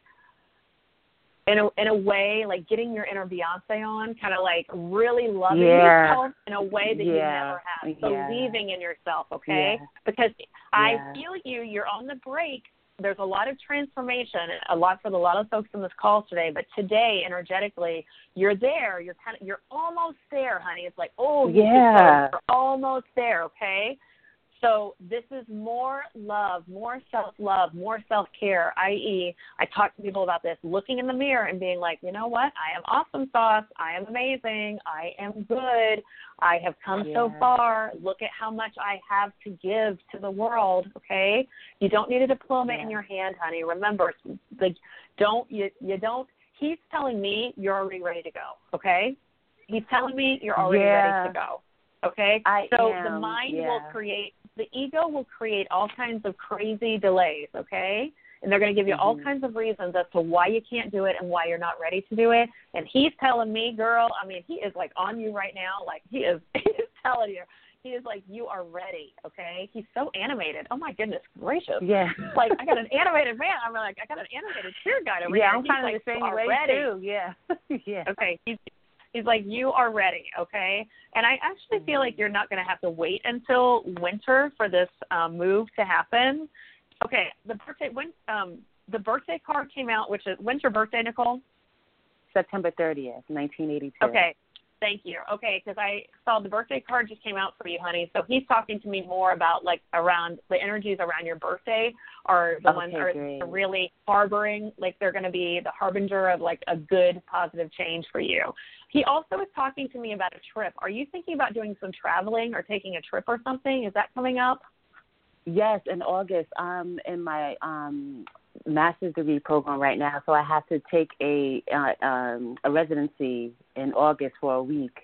in a in a way like getting your inner Beyonce on, kind of like really loving Yeah. yourself in a way that you never have, Yeah. believing in yourself. Okay, Yeah. because I Yeah. feel you. You're on the break. There's a lot of transformation, a lot for a lot of folks on this call today. But today, energetically, you're there. You're kind of, you're almost there, honey. It's like, oh, Yeah. You're almost there. Okay. So this is more love, more self-love, more self-care. I.e., I talk to people about this, looking in the mirror and being like, you know what? I am awesome sauce. I am amazing. I am good. I have come so far. Look at how much I have to give to the world. Okay. You don't need a diploma in your hand, honey. Remember, like, don't you? You don't. He's telling me you're already ready to go. Okay. He's telling me you're already Yeah. ready to go. Okay. I so the am, mind will create the ego will create all kinds of crazy delays, okay? And they're going to give you all Mhm. kinds of reasons as to why you can't do it and why you're not ready to do it. And he's telling me, girl, I mean, he is like on you right now. Like he is, [LAUGHS] he is telling you. He is like, you are ready, okay? He's so animated. Oh my goodness gracious. Yeah. [LAUGHS] Like I got an animated man. I'm like, I got an animated tour guide over yeah, here. I'm He's kind of like, the "You same way ready. too. Yeah. [LAUGHS] yeah. Okay. He's he's like, You are ready, okay? And I actually feel like you're not gonna have to wait until winter for this um move to happen. Okay, the birthday when um the birthday card came out, which is when's your birthday, Nicole? September 30th, 1982. Okay. Thank you. Okay, because I saw the birthday card just came out for you, honey. So he's talking to me more about like around the energies around your birthday are the Okay, ones are great. really harboring, like they're going to be the harbinger of like a good positive change for you. He also is talking to me about a trip. Are you thinking about doing some traveling or taking a trip or something? Is that coming up? Yes, in August, I'm in my um, master's degree program right now, so I have to take a uh, um, a residency in August for a week.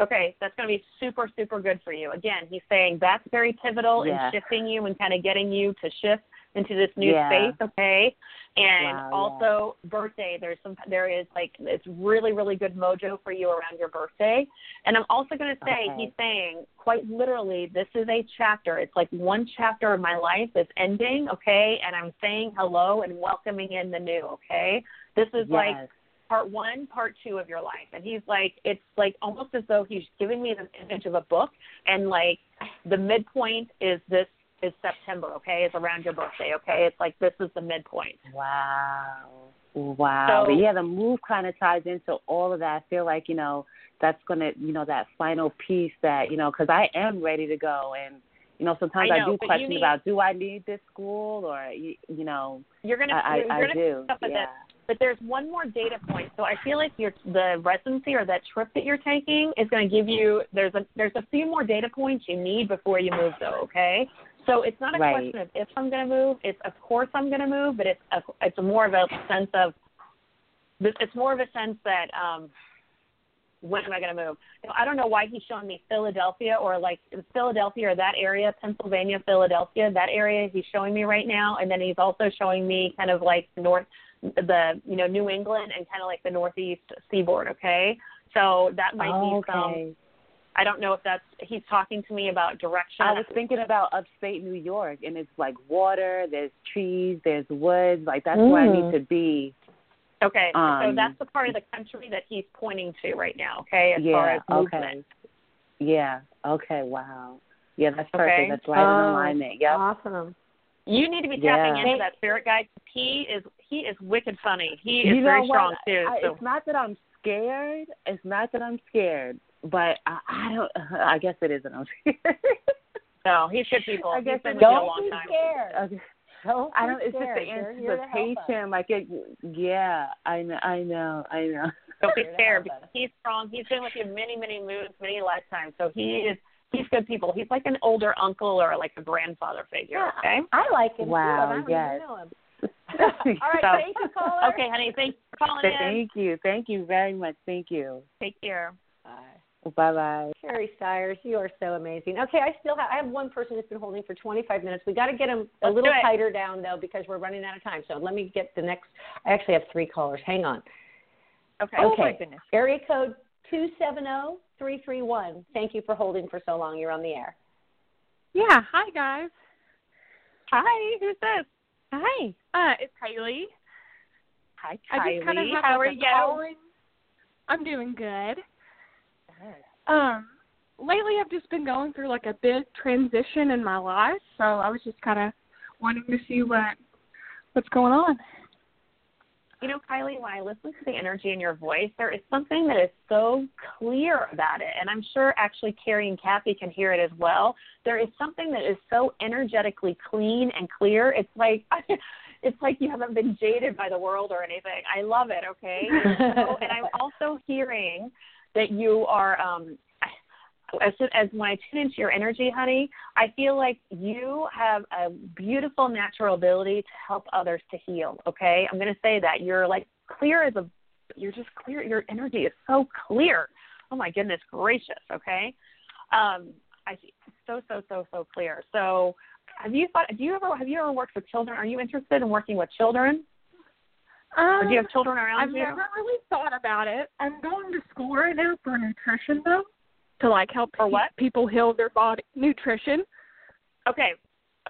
Okay, that's going to be super, super good for you. Again, he's saying that's very pivotal Yeah. in shifting you and kind of getting you to shift into this new Yeah. space. Okay, and Wow, also birthday. There's some. There is like it's really, really good mojo for you around your birthday. And I'm also going to say Okay. he's saying quite literally, this is a chapter. It's like one chapter of my life is ending. Okay, and I'm saying hello and welcoming in the new. Okay, this is like part one, part two of your life. And he's like, it's like almost as though he's giving me the image of a book, and like the midpoint is this is September, okay? It's around your birthday, okay? It's like this is the midpoint. Wow. Wow. So- yeah, the move kind of ties into all of that. I feel like, you know, that's going to, you know, that final piece that, you know, because I am ready to go. And, you know, sometimes I I, do question need- about do I need this school or, you, you know, You're gonna I, you're I, gonna I do. stuff Yeah. it. But there's one more data point. So I feel like your the residency or that trip that you're taking is going to give you there's a there's a few more data points you need before you move though. Okay. So it's not a Right. question of if I'm going to move. It's of course I'm going to move, but it's a, it's more of a sense of it's more of a sense that um when am I going to move? I don't know why he's showing me Philadelphia or like Philadelphia or that area, Pennsylvania, Philadelphia, that area he's showing me right now, and then he's also showing me kind of like north, the you know New England and kind of like the northeast seaboard. Okay, so that might Oh, be some. Okay. I don't know if that's he's talking to me about direction. I was thinking about upstate New York, and it's like water, there's trees, there's woods. Like that's where I Mm. need to be. okay, so um, that's the part of the country that he's pointing to right now. Okay, as yeah. far as okay. movement. Yeah. Okay. Wow. Yeah, that's perfect. Okay. That's right in Oh, alignment. Yep. Awesome. You need to be Yeah. tapping into that spirit guide. He is he is wicked funny. He is you know very what? strong too. I, so It's not that I'm scared. It's not that I'm scared, but I, I don't. [LAUGHS] I guess it isn't. I'm scared. no, he's good people. I He's guess been it with you a Don't long be time. scared. okay. Don't I don't. It's just the You're here to help us. anticipation. Like it. Yeah. I know. I know. I know. [LAUGHS] Don't be scared help because us. he's strong. He's been with you many, many moves, many lifetimes. So he is he's good people. He's like an older uncle or like a grandfather figure. Yeah. Okay. I like him Wow, too. I don't yes. even know him. [LAUGHS] All right, So- thank you, caller. Okay, honey. Thanks for calling in. Thank you. Thank you very much. Thank you. Take care. Bye. Bye bye. Carrie Stiers, you are so amazing. Okay, I still have I have one person who's been holding for 25 minutes. We got to get him a Let's little tighter down though because we're running out of time. So let me get the next. I actually have three callers. Hang on. Okay. Oh my goodness. Area code two seven zero three three one. Thank you for holding for so long. You're on the air. Yeah. Hi guys. Hi. Who's this? Hi. Uh, it's Kylie. Hi, I Kylie. just kind of have How like are you? call-in. I'm doing good. Um, lately I've just been going through like a big transition in my life, so I was just kind of wanting to see what what's going on. You know, Kylie, when I listen to the energy in your voice, there is something that is so clear about it. And I'm sure actually Carrie and Cathy can hear it as well. There is something that is so energetically clean and clear. It's like [LAUGHS] it's like you haven't been jaded by the world or anything. I love it, okay? so, [LAUGHS] and I'm also hearing that you are um as, as when I tune into your energy, honey, I feel like you have a beautiful natural ability to help others to heal. Okay, I'm going to say that you're like clear as a, you're just clear. Your energy is so clear. Oh my goodness gracious. Okay, um, I see so so so so clear. So, have you thought? Do you ever have you ever worked with children? Are you interested in working with children? Um, Or do you have children around I've you? never really thought about it. I'm going to school right now for nutrition though, to like help For pe- what? people heal their body. Nutrition. Okay.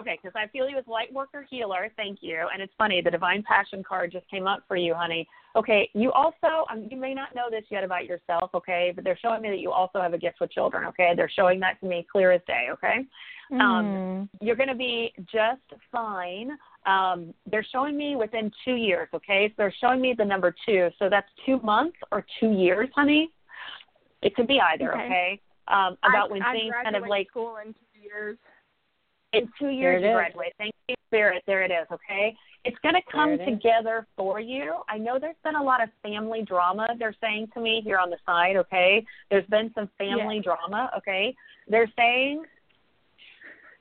Okay, because I feel you as light worker healer. Thank you. And it's funny, the divine passion card just came up for you, honey. Okay, you also um, you may not know this yet about yourself, okay, but they're showing me that you also have a gift with children. Okay, they're showing that to me clear as day. Okay, um, you're going to be just fine. Um, they're showing me within two years. Okay, so they're showing me the number two, so that's two months or two years, honey. It could be either. Okay. Okay. Um, about I, when I things kind of like school in two years. in two years you is. graduate. Thank you, Spirit. There it is, okay? It's going to come it is. together for you. I know there's been a lot of family drama, they're saying to me here on the side, okay? There's been some family drama, okay? They're saying,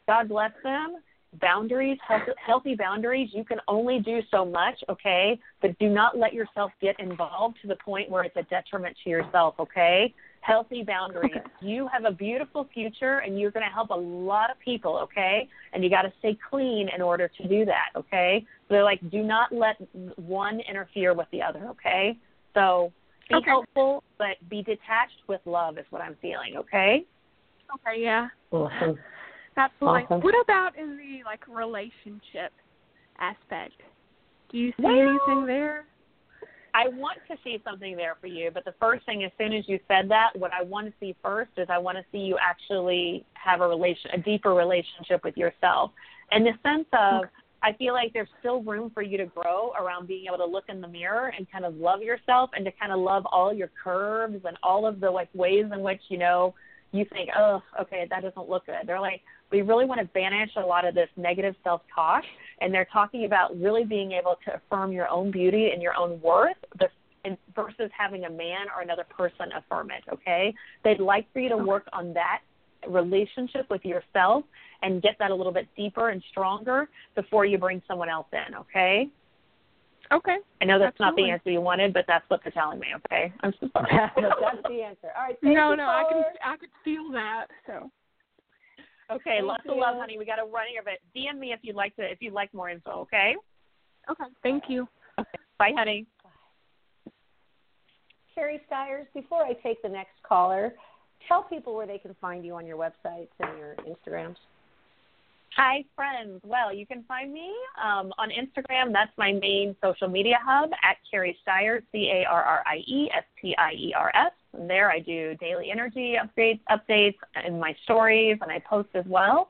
God bless them, boundaries, healthy, healthy boundaries. You can only do so much, okay? But do not let yourself get involved to the point where it's a detriment to yourself, okay? Healthy boundaries. You have a beautiful future and you're going to help a lot of people, okay? And you got to stay clean in order to do that, okay? So they're like, do not let one interfere with the other, okay? So be Okay. helpful, but be detached with love is what I'm feeling, okay? Okay, yeah, Awesome. Absolutely. Awesome. What about in the like relationship aspect? Do you see Well, anything there? I want to see something there for you, but the first thing, as soon as you said that, what I want to see first is I want to see you actually have a relation, a deeper relationship with yourself, in the sense of. I feel like there's still room for you to grow around being able to look in the mirror and kind of love yourself and to kind of love all your curves and all of the like ways in which you know you think, oh, okay, that doesn't look good. They're like, we really want to banish a lot of this negative self talk and they're talking about really being able to affirm your own beauty and your own worth versus having a man or another person affirm it okay? They'd like for you to work on that relationship with yourself and get that a little bit deeper and stronger before you bring someone else in okay Okay. I know that's Absolutely. not the answer you wanted, but that's what they're telling me. Okay, I'm so sorry. [LAUGHS] That's the answer. All right. Thank no, you, no, I can. I could feel that. So okay, Thank lots of love, honey. We got to run here, but DM me if you'd like to if you'd like more info. Okay. okay, thank you. Okay. Bye, honey. Bye. Carrie Stiers, before I take the next caller, tell people where they can find you on your websites and your Instagrams. Hi, friends. Well, you can find me um, on Instagram. That's my main social media hub at Carrie Stiers, C A R R I E S T I E R S. And there I do daily energy updates, updates in my stories, and I post as well.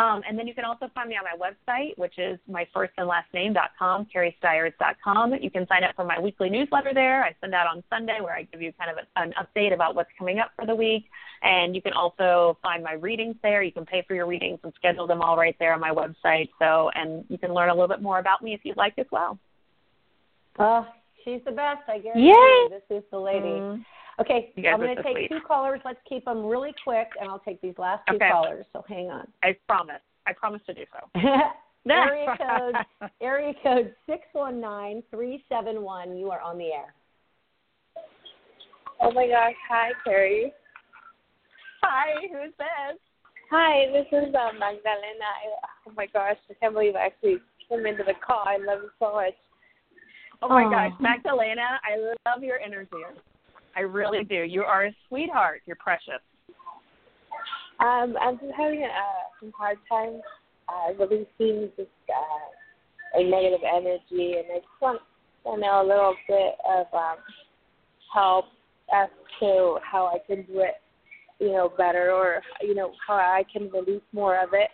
Um, and then you can also find me on my website, which is my first and last name dot com. You can sign up for my weekly newsletter there. I send out on Sunday where I give you kind of a, an update about what's coming up for the week. And you can also find my readings there. You can pay for your readings and schedule them all right there on my website. So, and you can learn a little bit more about me if you'd like as well. Oh, she's the best, I guarantee Yay! you. This is the lady. Mm. Okay, I'm going to take sweet. two callers. Let's keep them really quick, and I'll take these last two Okay. callers. So hang on. I promise. I promise to do so. [LAUGHS] area [LAUGHS] code area code six one nine three seven one. You are on the air. Oh my gosh. Hi, Carrie. Hi, who's this? Hi, this is uh, Magdalena. I, oh my gosh, I can't believe I actually came into the call. I love you so much. Oh my Aw. gosh, Magdalena, I love your energy. I really do. You are a sweetheart. You're precious. Um, I'm just having uh, some hard times uh, releasing this uh, like negative energy, and I just want to know a little bit of um, help as to how I can do it, you know, better, or you know, how I can release more of it.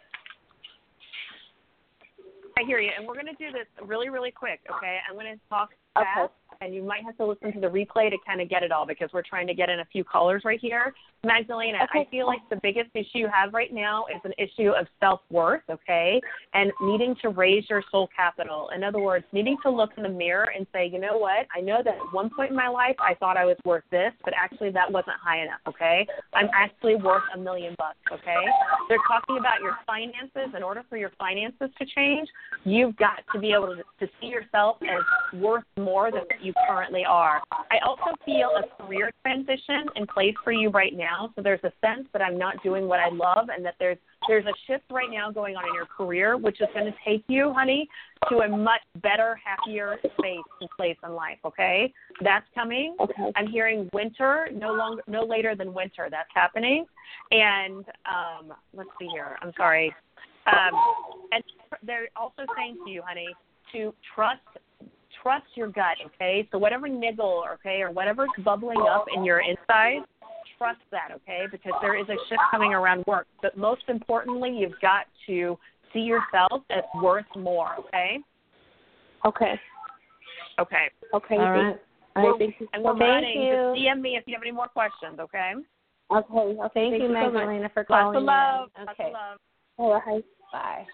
I hear you. And we're going to do this really, really quick, okay? I'm going to talk Okay. And you might have to listen to the replay to kind of get it all because we're trying to get in a few callers right here. Magdalena, I feel like the biggest issue you have right now is an issue of self worth, okay? And needing to raise your soul capital. In other words, needing to look in the mirror and say, you know what? I know that at one point in my life I thought I was worth this, but actually that wasn't high enough, okay? I'm actually worth a million bucks, okay? They're talking about your finances. In order for your finances to change, you've got to be able to, to see yourself as worth more than you currently are. I also feel a career transition in place for you right now. So there's a sense that I'm not doing what I love and that there's there's a shift right now going on in your career which is going to take you, honey, to a much better, happier space and place in life, okay? That's coming. Okay. I'm hearing winter, no longer no later than winter. That's happening. And um let's see here. I'm sorry. Um and they're also saying to you, honey, to trust trust your gut, okay? So whatever niggle, okay, or whatever's bubbling up in your inside, trust that, okay? Because there is a shift coming around work. But most importantly, you've got to see yourself as worth more, okay? Okay. Okay. Okay. All thank- We're- right. Thank you. And we're Thank running. you. Just DM me if you have any more questions, okay? Okay. okay. Thank, you, so much. Magdalena, for Lots calling of love. in. Lots Okay. of love. Oh, hi. Bye.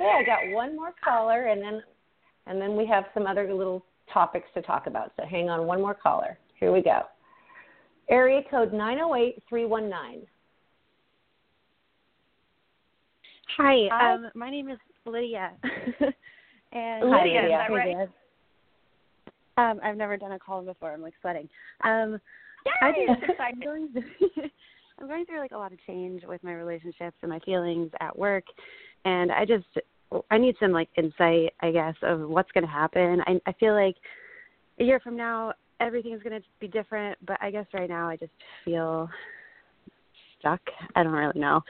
Okay, I got one more caller, and then and then we have some other little topics to talk about. So hang on, one more caller. Here we go. Area code nine zero eight three one nine. Hi, Hi. um, my name is Lydia. [LAUGHS] and Hi, Lydia, is that right? Um, I've never done a call before. I'm like sweating. Um, I just, [LAUGHS] I'm going through, [LAUGHS] I'm going through like a lot of change with my relationships and my feelings at work, and I just I need some like insight, I guess, of what's going to happen. I I feel like a year from now everything's going to be different, but I guess right now I just feel stuck. I don't really know.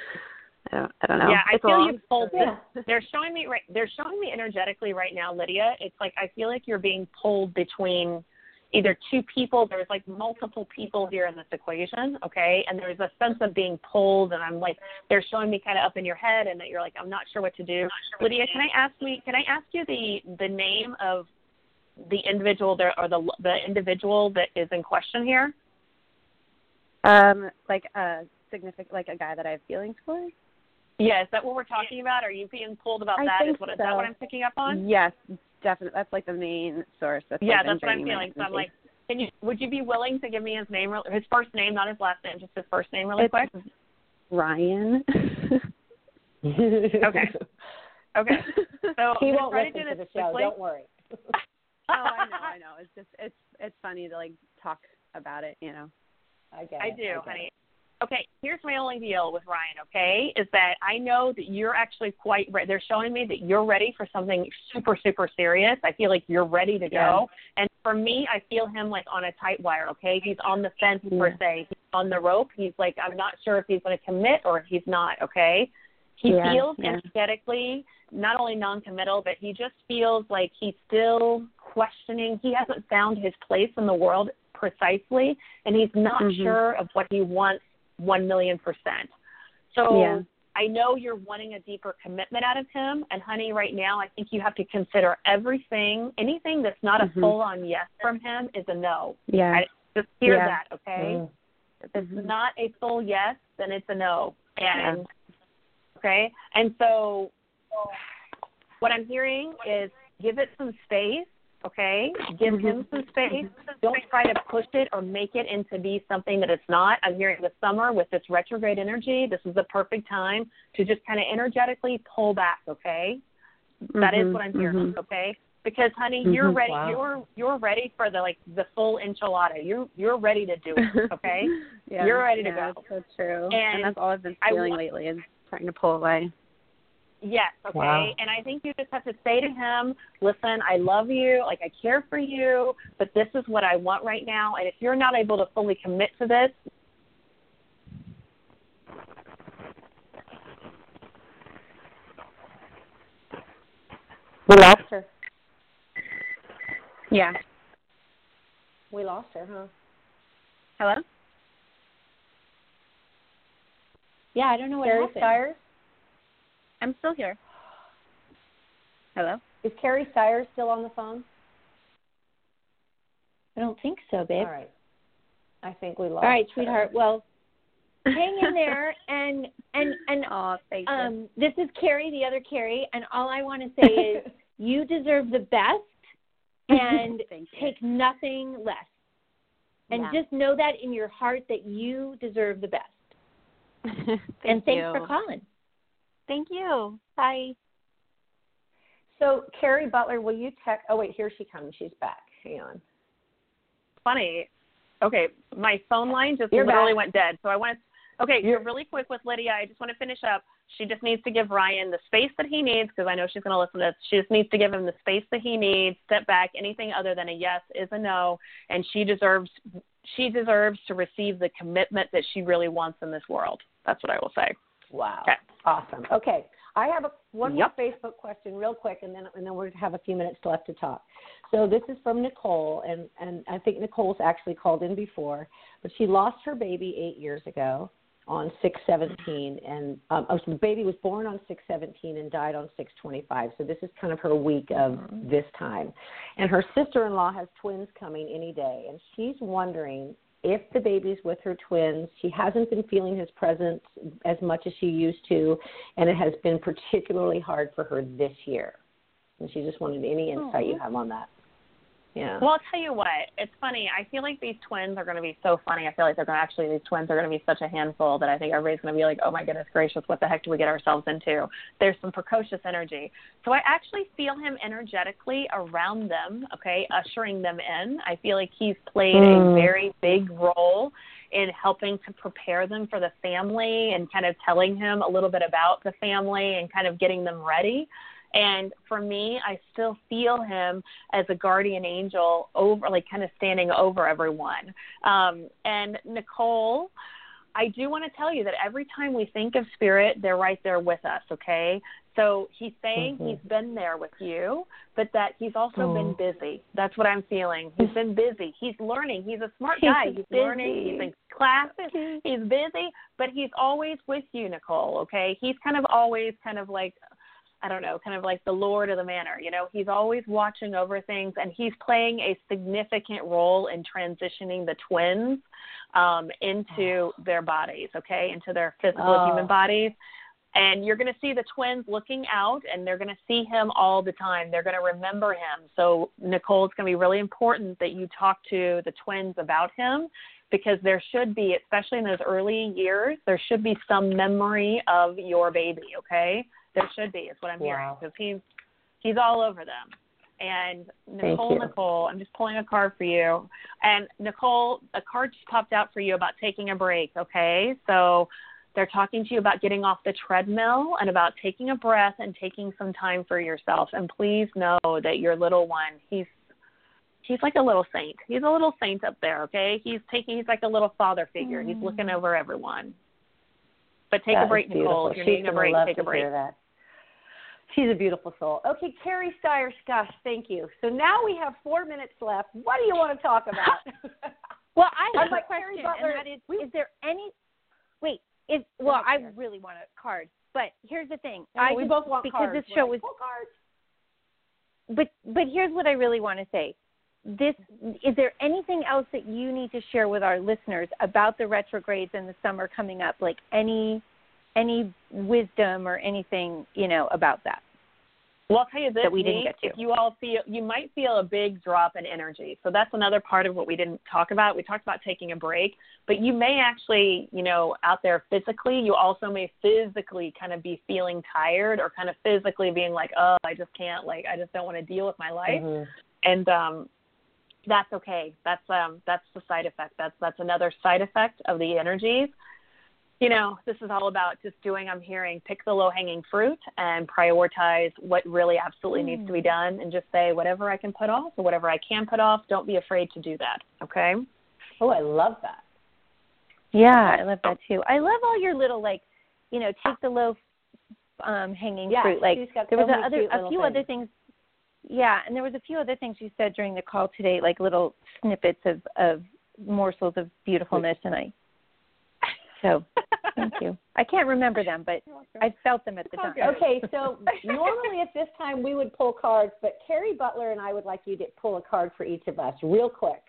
I don't, I don't know. Yeah, I feel long. you pulled. Yeah. They're showing me right. They're showing me energetically right now, Lydia. It's like I feel like you're being pulled between either two people. There's like multiple people here in this equation, okay? And there's a sense of being pulled, and I'm like, they're showing me kind of up in your head, and that you're like, I'm not sure what to do. Lydia, can I ask me? Can I ask you the the name of the individual there, or the the individual that is in question here? Um, like a significant, like a guy that I have feelings for. Yeah, is that what we're talking about? Are you being pulled about I that? Is what is so. that what I'm picking up on? Yes, definitely. That's like the main source. That's yeah, that's what I'm feeling. So I'm like, can you? Would you be willing to give me his name, his first name, not his last name, just his first name, really It's quick? Ryan. [LAUGHS] Okay. Okay. So [LAUGHS] he won't listen to to the show. quickly. Don't worry. [LAUGHS] oh, I know, I know. It's just it's it's funny to like talk about it, you know. I get I do, get honey. Okay, here's my only deal with Ryan, okay, is that I know that you're actually quite re- they're showing me that you're ready for something super, super serious. I feel like you're ready to go. And for me, I feel him like on a tight wire, okay? He's on the fence per se. He's on the rope. He's like, I'm not sure if he's going to commit or if he's not, okay? He Yeah, feels yeah. energetically not only non-committal, but he just feels like he's still questioning. He hasn't found his place in the world precisely, and he's not Mhm. sure of what he wants one million percent. So Yeah. I know you're wanting a deeper commitment out of him, and honey, right now I think you have to consider everything. Anything that's not Mhm. a full-on yes from him is a no. Yeah. I, just hear Yeah. that, okay? Mm. If it's Mhm. not a full yes, then it's a no. And okay, and so what I'm hearing is give it some space. Okay, give Mhm. him some [LAUGHS] space. Don't try to push it or make it into be something that it's not. I'm hearing the summer with this retrograde energy. This is the perfect time to just kind of energetically pull back. Okay, that is Mhm, what I'm hearing. mhm. Okay, because honey, you're Mhm. ready. Wow. You're you're ready for the like the full enchilada. You're you're ready to do it. [LAUGHS] Okay. yeah, You're ready to go. That's so true. And And, that's all I've been feeling lately is trying to pull away. Yes, okay. Wow. And I think you just have to say to him, listen, I love you, like I care for you, but this is what I want right now. And if you're not able to fully commit to this, We lost her. Yeah. We lost her, huh? Hello? Yeah, I don't know what happened. I'm still here. Hello? Is Carrie Stiers still on the phone? I don't think so, babe. All right. I think we lost. All right, her. sweetheart. Well, hang in there, [LAUGHS] and and and Oh, thank you. um, this is Carrie, the other Carrie, and all I want to say is [LAUGHS] you deserve the best, [LAUGHS] and Thank you. take nothing less. And Yeah. just know that in your heart that you deserve the best. Thank and thanks you. for calling. Thank you. Bye. So, Cari Butler, will you text? Oh, wait, here she comes. She's back. Hang on. funny. Okay, my phone line just You're literally back. went dead. So I want to, okay, you're really quick with Lydia. I just want to finish up. She just needs to give Ryan the space that he needs because I know she's going to listen to this. She just needs to give him the space that he needs. Step back. Anything other than a yes is a no, and she deserves she deserves to receive the commitment that she really wants in this world. That's what I will say. Wow. Okay. Awesome. Okay. I have a, one Yep. more Facebook question, real quick, and then and then we're gonna have a few minutes left to talk. So this is from Nicole, and and I think Nicole's actually called in before, but she lost her baby eight years ago on six seventeen, and um, oh, so the baby was born on six seventeen and died on six twenty five. So this is kind of her week of this time, and her sister in law has twins coming any day, and she's wondering if the baby's with her twins, she hasn't been feeling his presence as much as she used to, and it has been particularly hard for her this year. And she just wanted any insight you have on that. Yeah. Well, I'll tell you what. It's funny. I feel like these twins are going to be so funny. I feel like they're going to actually these twins are going to be such a handful that I think everybody's going to be like, "Oh my goodness gracious, what the heck do we get ourselves into?" There's some precocious energy. So I actually feel him energetically around them. Okay, ushering them in. I feel like he's played Mm. a very big role in helping to prepare them for the family and kind of telling him a little bit about the family and kind of getting them ready. And for me, I still feel him as a guardian angel over, like kind of standing over everyone. Um, and Nicole, I do want to tell you that every time we think of spirit, they're right there with us, okay? So he's saying Mhm. he's been there with you, but that he's also Oh. been busy. That's what I'm feeling. He's been busy. He's learning. He's a smart guy. He's learning. He's in classes. He's busy, but he's always with you, Nicole, okay? He's kind of always kind of like I don't know, kind of like the lord of the manor. You know, he's always watching over things, and he's playing a significant role in transitioning the twins um, into their bodies, okay, into their physical Oh. human bodies. And you're going to see the twins looking out, and they're going to see him all the time. They're going to remember him. So, Nicole, it's going to be really important that you talk to the twins about him because there should be, especially in those early years, there should be some memory of your baby, okay? There should be, is what I'm hearing, Wow. because he's he's all over them. And Nicole. Nicole, I'm just pulling a card for you. And Nicole, a card just popped out for you about taking a break, okay? So they're talking to you about getting off the treadmill and about taking a breath and taking some time for yourself. And please know that your little one, he's he's like a little saint. He's a little saint up there, okay? He's taking he's like a little father figure. He's looking over everyone. But take That a break. Nicole. If you're She's needing a break, take a break. Hear that. She's a beautiful soul. Okay, Carrie Stiers, gosh, thank you. So now we have four minutes left. What do you want to talk about? [LAUGHS] [LAUGHS] Well, I have I'm like, a Carrie question, Butler, and that is: we- Is there any? Wait, is well, I really want a card, but here's the thing: No, I we just- both want because cards. this show like, was. But but here's what I really want to say: this is there anything else that you need to share with our listeners about the retrogrades and the summer coming up? Like any any wisdom or anything you know about that? Well, I'll tell you this, that we didn't get to. If you all feel, you might feel a big drop in energy. So that's another part of what we didn't talk about. We talked about taking a break, but you may actually, you know, out there physically, you also may physically kind of be feeling tired or kind of physically being like, oh, I just can't, like, I just don't want to deal with my life. Mhm. And um, that's okay. That's um, that's the side effect. That's that's another side effect of the energies you know, this is all about just doing, I'm hearing, pick the low hanging fruit and prioritize what really absolutely needs to be done and just say whatever I can put off or whatever I can put off, don't be afraid to do that. Okay? Oh, I love that. Yeah, I love that too. I love all your little like, you know, take the low um hanging Yeah, fruit. Like there so was a other a few things. other things. Yeah, and there was a few other things you said during the call today, like little snippets of of morsels of beautifulness, and I. So, thank you. I can't remember them, but I felt them at the time. Okay, so [LAUGHS] normally at this time we would pull cards, but Cari Butler and I would like you to pull a card for each of us, real quick.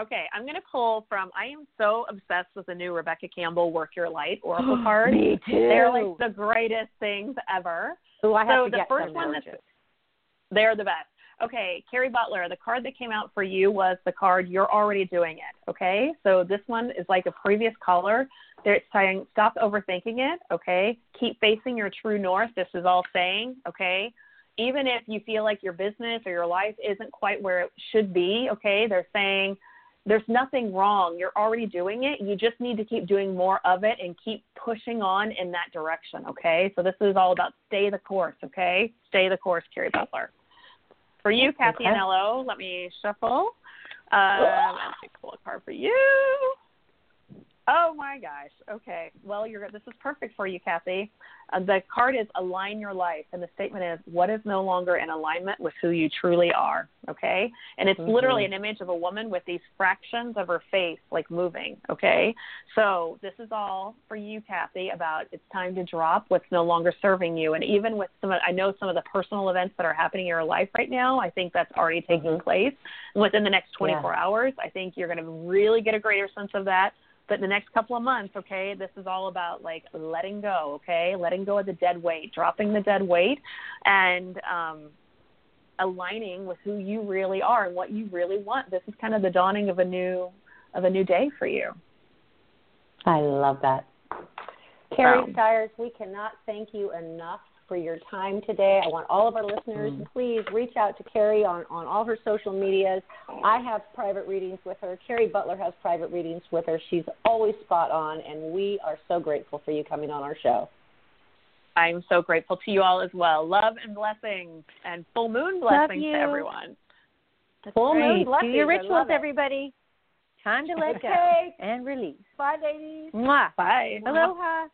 Okay, I'm going to pull from, I am so obsessed with the new Rebecca Campbell Work Your Light Oracle [GASPS] cards. Me too. They're like the greatest things ever. Oh, I have so to the get first some one that's they're the best. Okay, Cari Butler, the card that came out for you was the card You're Already Doing It. Okay, so this one is like a previous caller. They're saying stop overthinking it. Okay, keep facing your true north. This is all saying. Okay, even if you feel like your business or your life isn't quite where it should be. Okay, they're saying there's nothing wrong. You're already doing it. You just need to keep doing more of it and keep pushing on in that direction. Okay, so this is all about stay the course. Okay, stay the course, Cari Butler. For you, Cathy Okay. Anello, let me shuffle. Um, let me pull a card for you. Oh my gosh. Okay. Well, you're this is perfect for you, Cathy. Uh, the card is align your life, and the statement is what is no longer in alignment with who you truly are. Okay, and it's Mhm. literally an image of a woman with these fractions of her face like moving. Okay, so this is all for you, Cathy. About it's time to drop what's no longer serving you, and even with some, of, I know some of the personal events that are happening in your life right now. I think that's already taking Mhm. place. And within the next 24 Yeah. hours, I think you're going to really get a greater sense of that but in the next couple of months, okay, this is all about like letting go, okay, letting go of the dead weight, dropping the dead weight, and um, aligning with who you really are and what you really want. This is kind of the dawning of a new of a new day for you. I love that. Carrie Wow. Stiers, we cannot thank you enough for your time today. I want all of our listeners, Mm. please reach out to Carrie on, on all her social medias. I have private readings with her. Carrie Butler has private readings with her. She's always spot on, and we are so grateful for you coming on our show. I'm so grateful to you all as well. Love and blessings and full moon blessings to everyone. That's Full moon right. Do your rituals, everybody. Time to let okay. go and release. Bye, ladies. Mwah. Bye. Aloha.